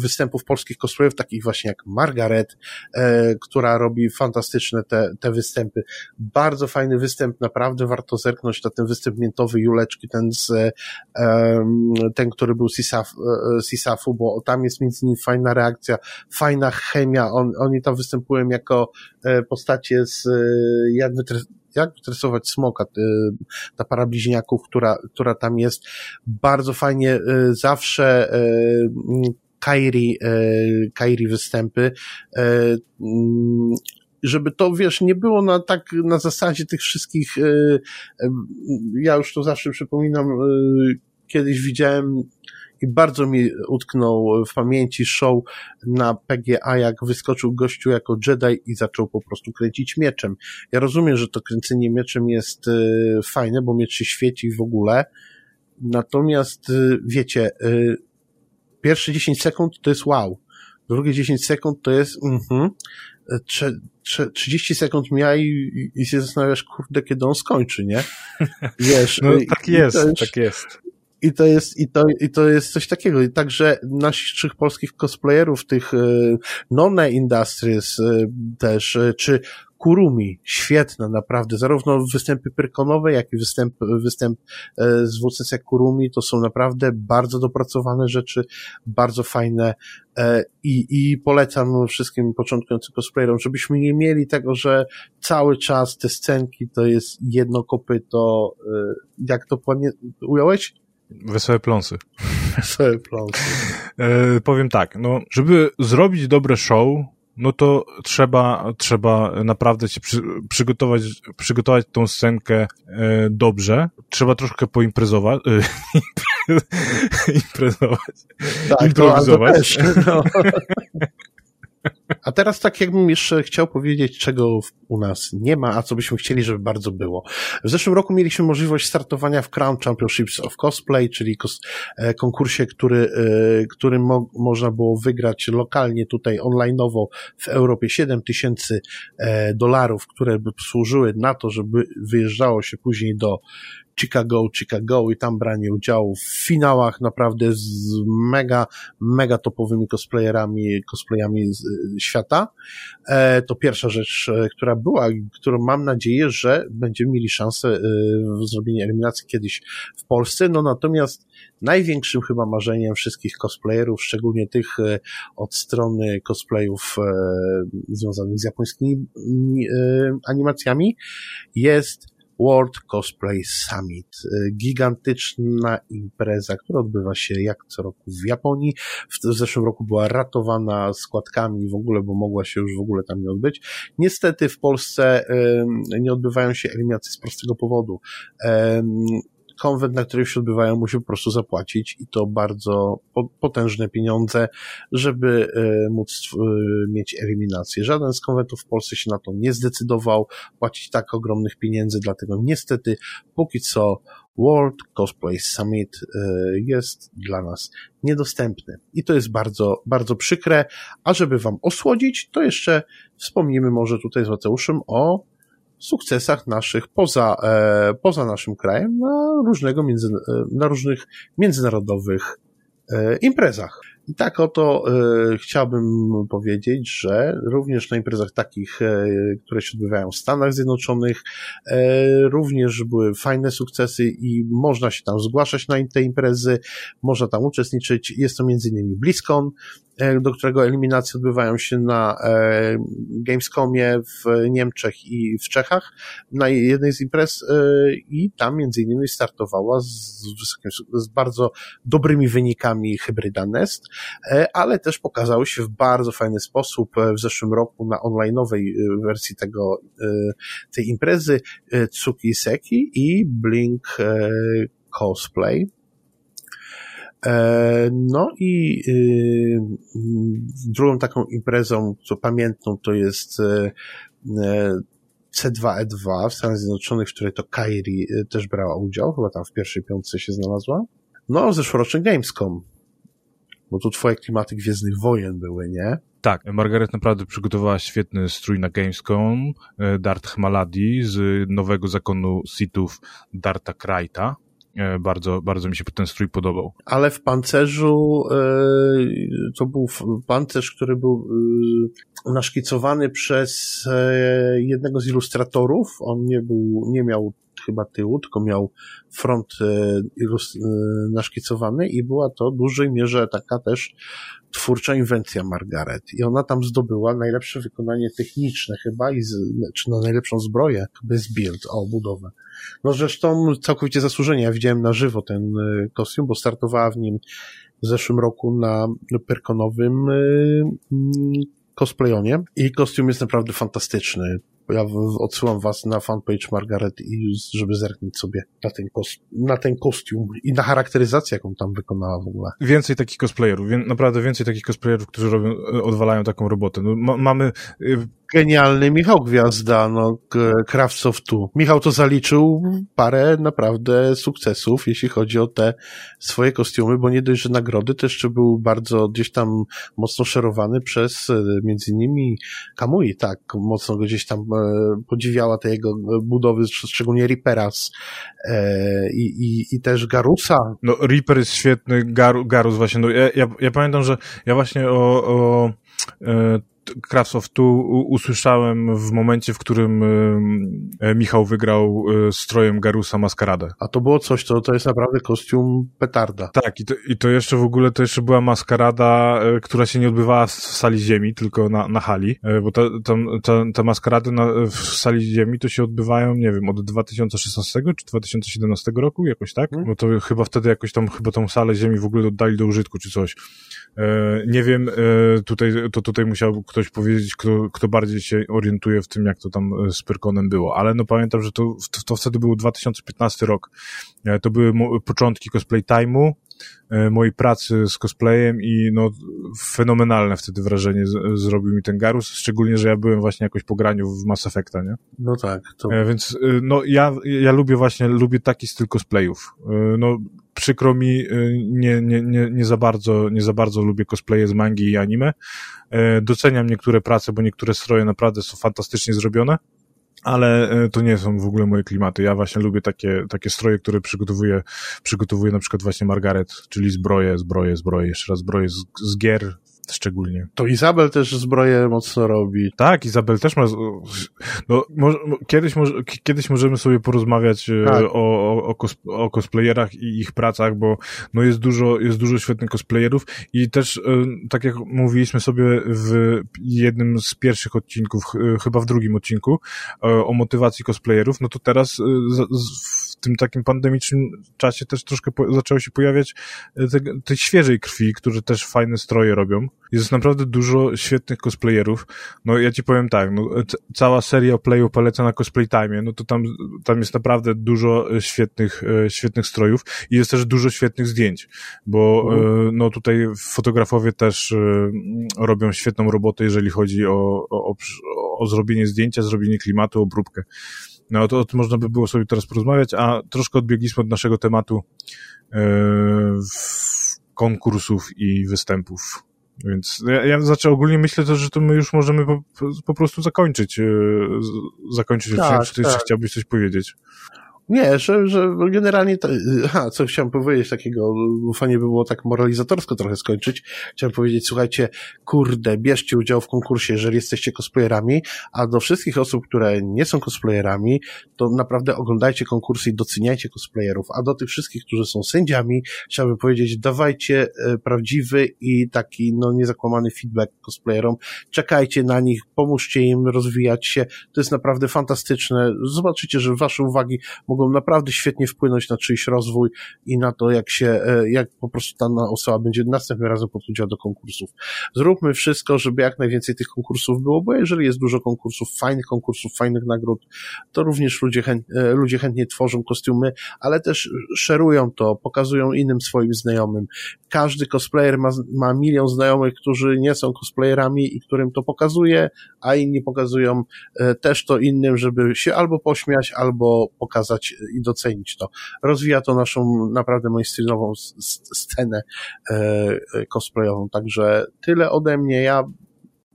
występów polskich cosplayów, takich właśnie jak Margaret, e, która robi fantastyczne te, te występy. Bardzo fajny występ, naprawdę warto zerknąć na ten występ miętowy Juleczki, ten z, e, ten, który był Sisaf, e, Sisafu, bo tam jest między nimi fajna reakcja, fajna chemia, On, oni tam występują jako e, postacie z, e, jak wytr jak wytresować smoka, ta para bliźniaków, która, która tam jest. Bardzo fajnie, zawsze Kairi, Kairi występy mm, żeby to, wiesz, nie było na tak, na zasadzie tych wszystkich, ja już to zawsze przypominam, kiedyś widziałem i bardzo mi utknął w pamięci show na PGA, jak wyskoczył gościu jako Jedi i zaczął po prostu kręcić mieczem. Ja rozumiem, że to kręcenie mieczem jest y, fajne, bo miecz się świeci w ogóle, natomiast y, wiecie, y, pierwsze 10 sekund to jest wow, drugie 10 sekund to jest mhm, 30 sekund mija i, i się zastanawiasz, kurde, kiedy on skończy, nie? [laughs] Wiesz, no tak jest, jest, tak jest. I to jest, i to, i to jest coś takiego. I także naszych polskich cosplayerów, tych e, Nonne Industries e, też, e, czy Kurumi, świetne, naprawdę. Zarówno występy pyrkonowe, jak i występ, występ z WCC Kurumi to są naprawdę bardzo dopracowane rzeczy, bardzo fajne i, i polecam wszystkim początkującym cosplayerom, żebyśmy nie mieli tego, że cały czas te scenki to jest jedno kopyto, jak to ująłeś? Wesołe pląsy. [laughs] Wesołe pląsy. E, powiem tak, no, żeby zrobić dobre show, no to trzeba, trzeba naprawdę się przy, przygotować, przygotować tą scenkę e, dobrze. Trzeba troszkę poimprezować. E, [laughs] imprezować. Tak, improwizować. To, też, no. [laughs] A teraz tak jakbym jeszcze chciał powiedzieć, czego u nas nie ma, a co byśmy chcieli, żeby bardzo było. W zeszłym roku mieliśmy możliwość startowania w Crown Championships of Cosplay, czyli e, konkursie, który, e, który mo można było wygrać lokalnie tutaj onlineowo w Europie 7 tysięcy e, dolarów, które by służyły na to, żeby wyjeżdżało się później do Chicago, Chicago i tam branie udziału w finałach naprawdę z mega, mega topowymi cosplayerami, cosplayami z świata. E, to pierwsza rzecz, e, która była, którą mam nadzieję, że będziemy mieli szansę e, w zrobieniu eliminacji kiedyś w Polsce. No natomiast największym chyba marzeniem wszystkich cosplayerów, szczególnie tych od strony cosplayów związanych z japońskimi animacjami, jest World Cosplay Summit. Y, gigantyczna impreza, która odbywa się jak co roku w Japonii. W zeszłym roku była ratowana składkami w ogóle, bo mogła się już w ogóle tam nie odbyć. Niestety w Polsce nie odbywają się eliminacje z prostego powodu konwent, na którym się odbywają, musi po prostu zapłacić i to bardzo potężne pieniądze, żeby e, móc e, mieć eliminację. Żaden z konwentów w Polsce się na to nie zdecydował płacić tak ogromnych pieniędzy, dlatego niestety póki co World Cosplay Summit e, jest dla nas niedostępny. I to jest bardzo, bardzo przykre. A żeby Wam osłodzić, to jeszcze wspomnimy może tutaj z Mateuszem o sukcesach naszych poza, e, poza naszym krajem na różnego między, e, na różnych międzynarodowych e, imprezach. I tak oto e, chciałbym powiedzieć, że również na imprezach takich, e, które się odbywają w Stanach Zjednoczonych, e, również były fajne sukcesy i można się tam zgłaszać na te imprezy, można tam uczestniczyć. Jest to innymi BlizzCon, E, do którego eliminacje odbywają się na e, Gamescomie w Niemczech i w Czechach, na jednej z imprez e, i tam między innymi startowała z, z bardzo dobrymi wynikami hybryda Nest, ale też pokazały się w bardzo fajny sposób w zeszłym roku na onlineowej wersji tego, tej imprezy Tsuki Seki i Blink Cosplay. E, no i y, drugą taką imprezą, co pamiętną, to jest e, e, C2E2 w Stanach Zjednoczonych, w której to Kairi też brała udział, chyba tam w pierwszej piątce się znalazła. No, zeszłoroczny Gamescom, bo tu twoje klimaty Gwiezdnych Wojen były, nie? Tak, Margaret naprawdę przygotowała świetny strój na Gamescom, Dart Hmaladi z nowego zakonu Sithów Darta Kraita e, bardzo, bardzo mi się ten strój podobał. Ale w pancerzu to był pancerz, który był naszkicowany przez jednego z ilustratorów. On nie był, nie miał chyba tyłu, tylko miał front naszkicowany i była to w dużej mierze taka też twórcza inwencja Margaret i ona tam zdobyła najlepsze wykonanie techniczne chyba, i z, czy na najlepszą zbroję, bez build, o, budowę. No zresztą całkowicie zasłużenie, ja widziałem na żywo ten y, kostium, bo startowała w nim w zeszłym roku na perkonowym cosplayonie i kostium jest naprawdę fantastyczny. Ja odsyłam was na fanpage Margaret i żeby zerknąć sobie na ten, na ten kostium i na charakteryzację, jaką tam wykonała w ogóle. Więcej takich cosplayerów, naprawdę więcej takich cosplayerów, którzy robią, e, odwalają taką robotę. No, ma mamy y, genialny Michał Gwiazda, no, Crafts of Two. Michał to zaliczył parę naprawdę sukcesów, jeśli chodzi o te swoje kostiumy, bo nie dość, że nagrody, to jeszcze był bardzo gdzieś tam mocno szerowany przez e, między innymi Kamui, tak, mocno go gdzieś tam e, podziwiała te jego budowy, szczególnie Reaperas e, i, i, i też Garusa. No Reaper jest świetny, Gar, Garus właśnie, no, ja, ja, ja pamiętam, że ja właśnie o, o e, Crafts of Two usłyszałem w momencie, w którym e, Michał wygrał e, strojem Garusa Maskaradę. A to było coś, to, to jest naprawdę kostium petarda. Tak, i to, i to jeszcze w ogóle, to jeszcze była maskarada, e, która się nie odbywała w sali ziemi, tylko na, na hali, bo ta, ta, ta, ta maskarady na, w sali ziemi to się odbywają, nie wiem, od 2016 czy 2017 roku, jakoś tak? Hmm. Bo to chyba wtedy jakoś tam, chyba tą salę ziemi w ogóle oddali do użytku, czy coś. Nie wiem, tutaj, to tutaj musiał ktoś powiedzieć, kto, kto bardziej się orientuje w tym, jak to tam e, z Pyrkonem było. Ale no pamiętam, że to, to wtedy był 2015 rok. E, to były początki cosplay time'u, e, mojej pracy z cosplayem i no fenomenalne wtedy wrażenie z, zrobił mi ten Garus, szczególnie, że ja byłem właśnie jakoś po graniu w Mass Effecta, nie? No tak. To... Więc no ja, ja lubię właśnie, lubię taki styl cosplayów. No przykro mi, y, nie, nie, nie, nie, za bardzo, nie za bardzo lubię cosplaye z mangi i anime. E, doceniam niektóre prace, bo niektóre stroje naprawdę są fantastycznie zrobione, ale e, to nie są w ogóle moje klimaty. Ja właśnie lubię takie, takie stroje, które przygotowuję, przygotowuję na przykład właśnie Margaret, czyli zbroje, zbroje, zbroje, jeszcze raz zbroje z, z gier, szczególnie. To Izabel też zbroję mocno robi. Tak, Izabel też ma, no, może, kiedyś, może, kiedyś możemy sobie porozmawiać e, tak. o, o, o, cos, o cosplayerach i ich pracach, bo no jest dużo, jest dużo świetnych cosplayerów i też, e, tak jak mówiliśmy sobie w jednym z pierwszych odcinków, chyba w drugim odcinku, e, o motywacji cosplayerów, no to teraz w tym takim pandemicznym czasie też troszkę po, zaczęło się pojawiać tej świeżej krwi, którzy też fajne stroje robią jest naprawdę dużo świetnych cosplayerów. No ja ci powiem tak, no, cała seria playu poleca na cosplay time, no to tam, tam jest naprawdę dużo e, świetnych, e, świetnych strojów i jest też dużo świetnych zdjęć, bo mhm. no tutaj fotografowie też robią świetną robotę, jeżeli chodzi o, o, o zrobienie zdjęcia, zrobienie klimatu, obróbkę. No to, to można by było sobie teraz porozmawiać, a troszkę odbiegliśmy od naszego tematu yy, konkursów i występów. Więc ja, ja znaczy ogólnie myślę to, że to my już możemy po, po prostu zakończyć, yy, zakończyć tak, odcinek. Czy ty tak. chciałbyś coś powiedzieć? Nie, że, że generalnie, to, aha, co chciałem powiedzieć takiego, fajnie by było tak moralizatorsko trochę skończyć. Chciałem powiedzieć, słuchajcie, kurde, bierzcie udział w konkursie, jeżeli jesteście cosplayerami, a do wszystkich osób, które nie są cosplayerami, to naprawdę oglądajcie konkursy i doceniajcie cosplayerów, a do tych wszystkich, którzy są sędziami, chciałbym powiedzieć, dawajcie e, prawdziwy i taki, no, niezakłamany feedback cosplayerom, czekajcie na nich, pomóżcie im rozwijać się, to jest naprawdę fantastyczne, zobaczycie, że wasze uwagi naprawdę świetnie wpłynąć na czyjś rozwój i na to, jak się, e, jak po prostu ta osoba będzie następnym razem podchodziła do konkursów. Zróbmy wszystko, żeby jak najwięcej tych konkursów było, bo jeżeli jest dużo konkursów, fajnych konkursów, fajnych nagród, to również ludzie, e, ludzie chętnie tworzą kostiumy, ale też szerują to, pokazują innym swoim znajomym. Każdy cosplayer ma, ma milion znajomych, którzy nie są cosplayerami i którym to pokazuje, a inni pokazują e, też to innym, żeby się albo pośmiać, albo pokazać i docenić to. Rozwija to naszą naprawdę mainstreamową scenę e, e, cosplayową. Także tyle ode mnie. Ja,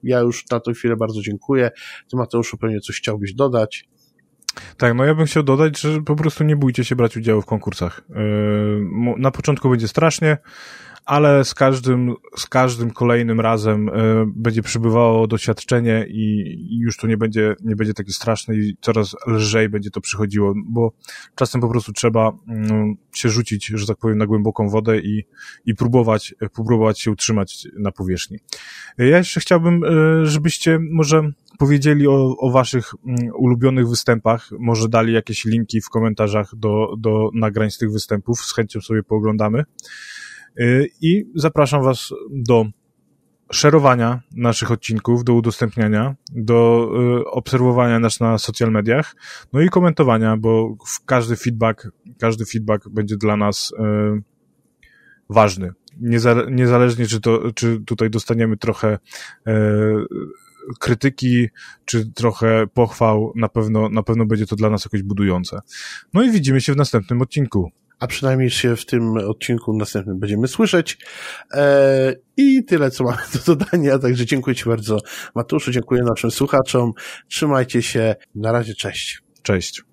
ja już na tę chwilę bardzo dziękuję. Ty Mateuszu pewnie coś chciałbyś dodać. Tak, no ja bym chciał dodać, że po prostu nie bójcie się brać udziału w konkursach. Yy, na początku będzie strasznie, ale z każdym, z każdym kolejnym razem y, będzie przybywało doświadczenie i, już to nie będzie, nie będzie takie straszne i coraz lżej będzie to przychodziło, bo czasem po prostu trzeba y, się rzucić, że tak powiem, na głęboką wodę i, i próbować, próbować się utrzymać na powierzchni. Ja jeszcze chciałbym, y, żebyście może powiedzieli o, o waszych mm, ulubionych występach, może dali jakieś linki w komentarzach do, do nagrań z tych występów, z chęcią sobie pooglądamy. Y, I zapraszam Was do szerowania naszych odcinków, do udostępniania, do y, obserwowania nas na social mediach, no i komentowania, bo każdy feedback, każdy feedback będzie dla nas y, ważny. Niezależnie, czy, to, czy tutaj dostaniemy trochę krytyki, czy trochę pochwał, na pewno, na pewno będzie to dla nas jakoś budujące. No i widzimy się w następnym odcinku a przynajmniej się w tym odcinku następnym będziemy słyszeć. E, I tyle, co mamy do dodania. Także dziękuję Ci bardzo, Matuszu, dziękuję naszym słuchaczom. Trzymajcie się. Na razie, cześć. Cześć.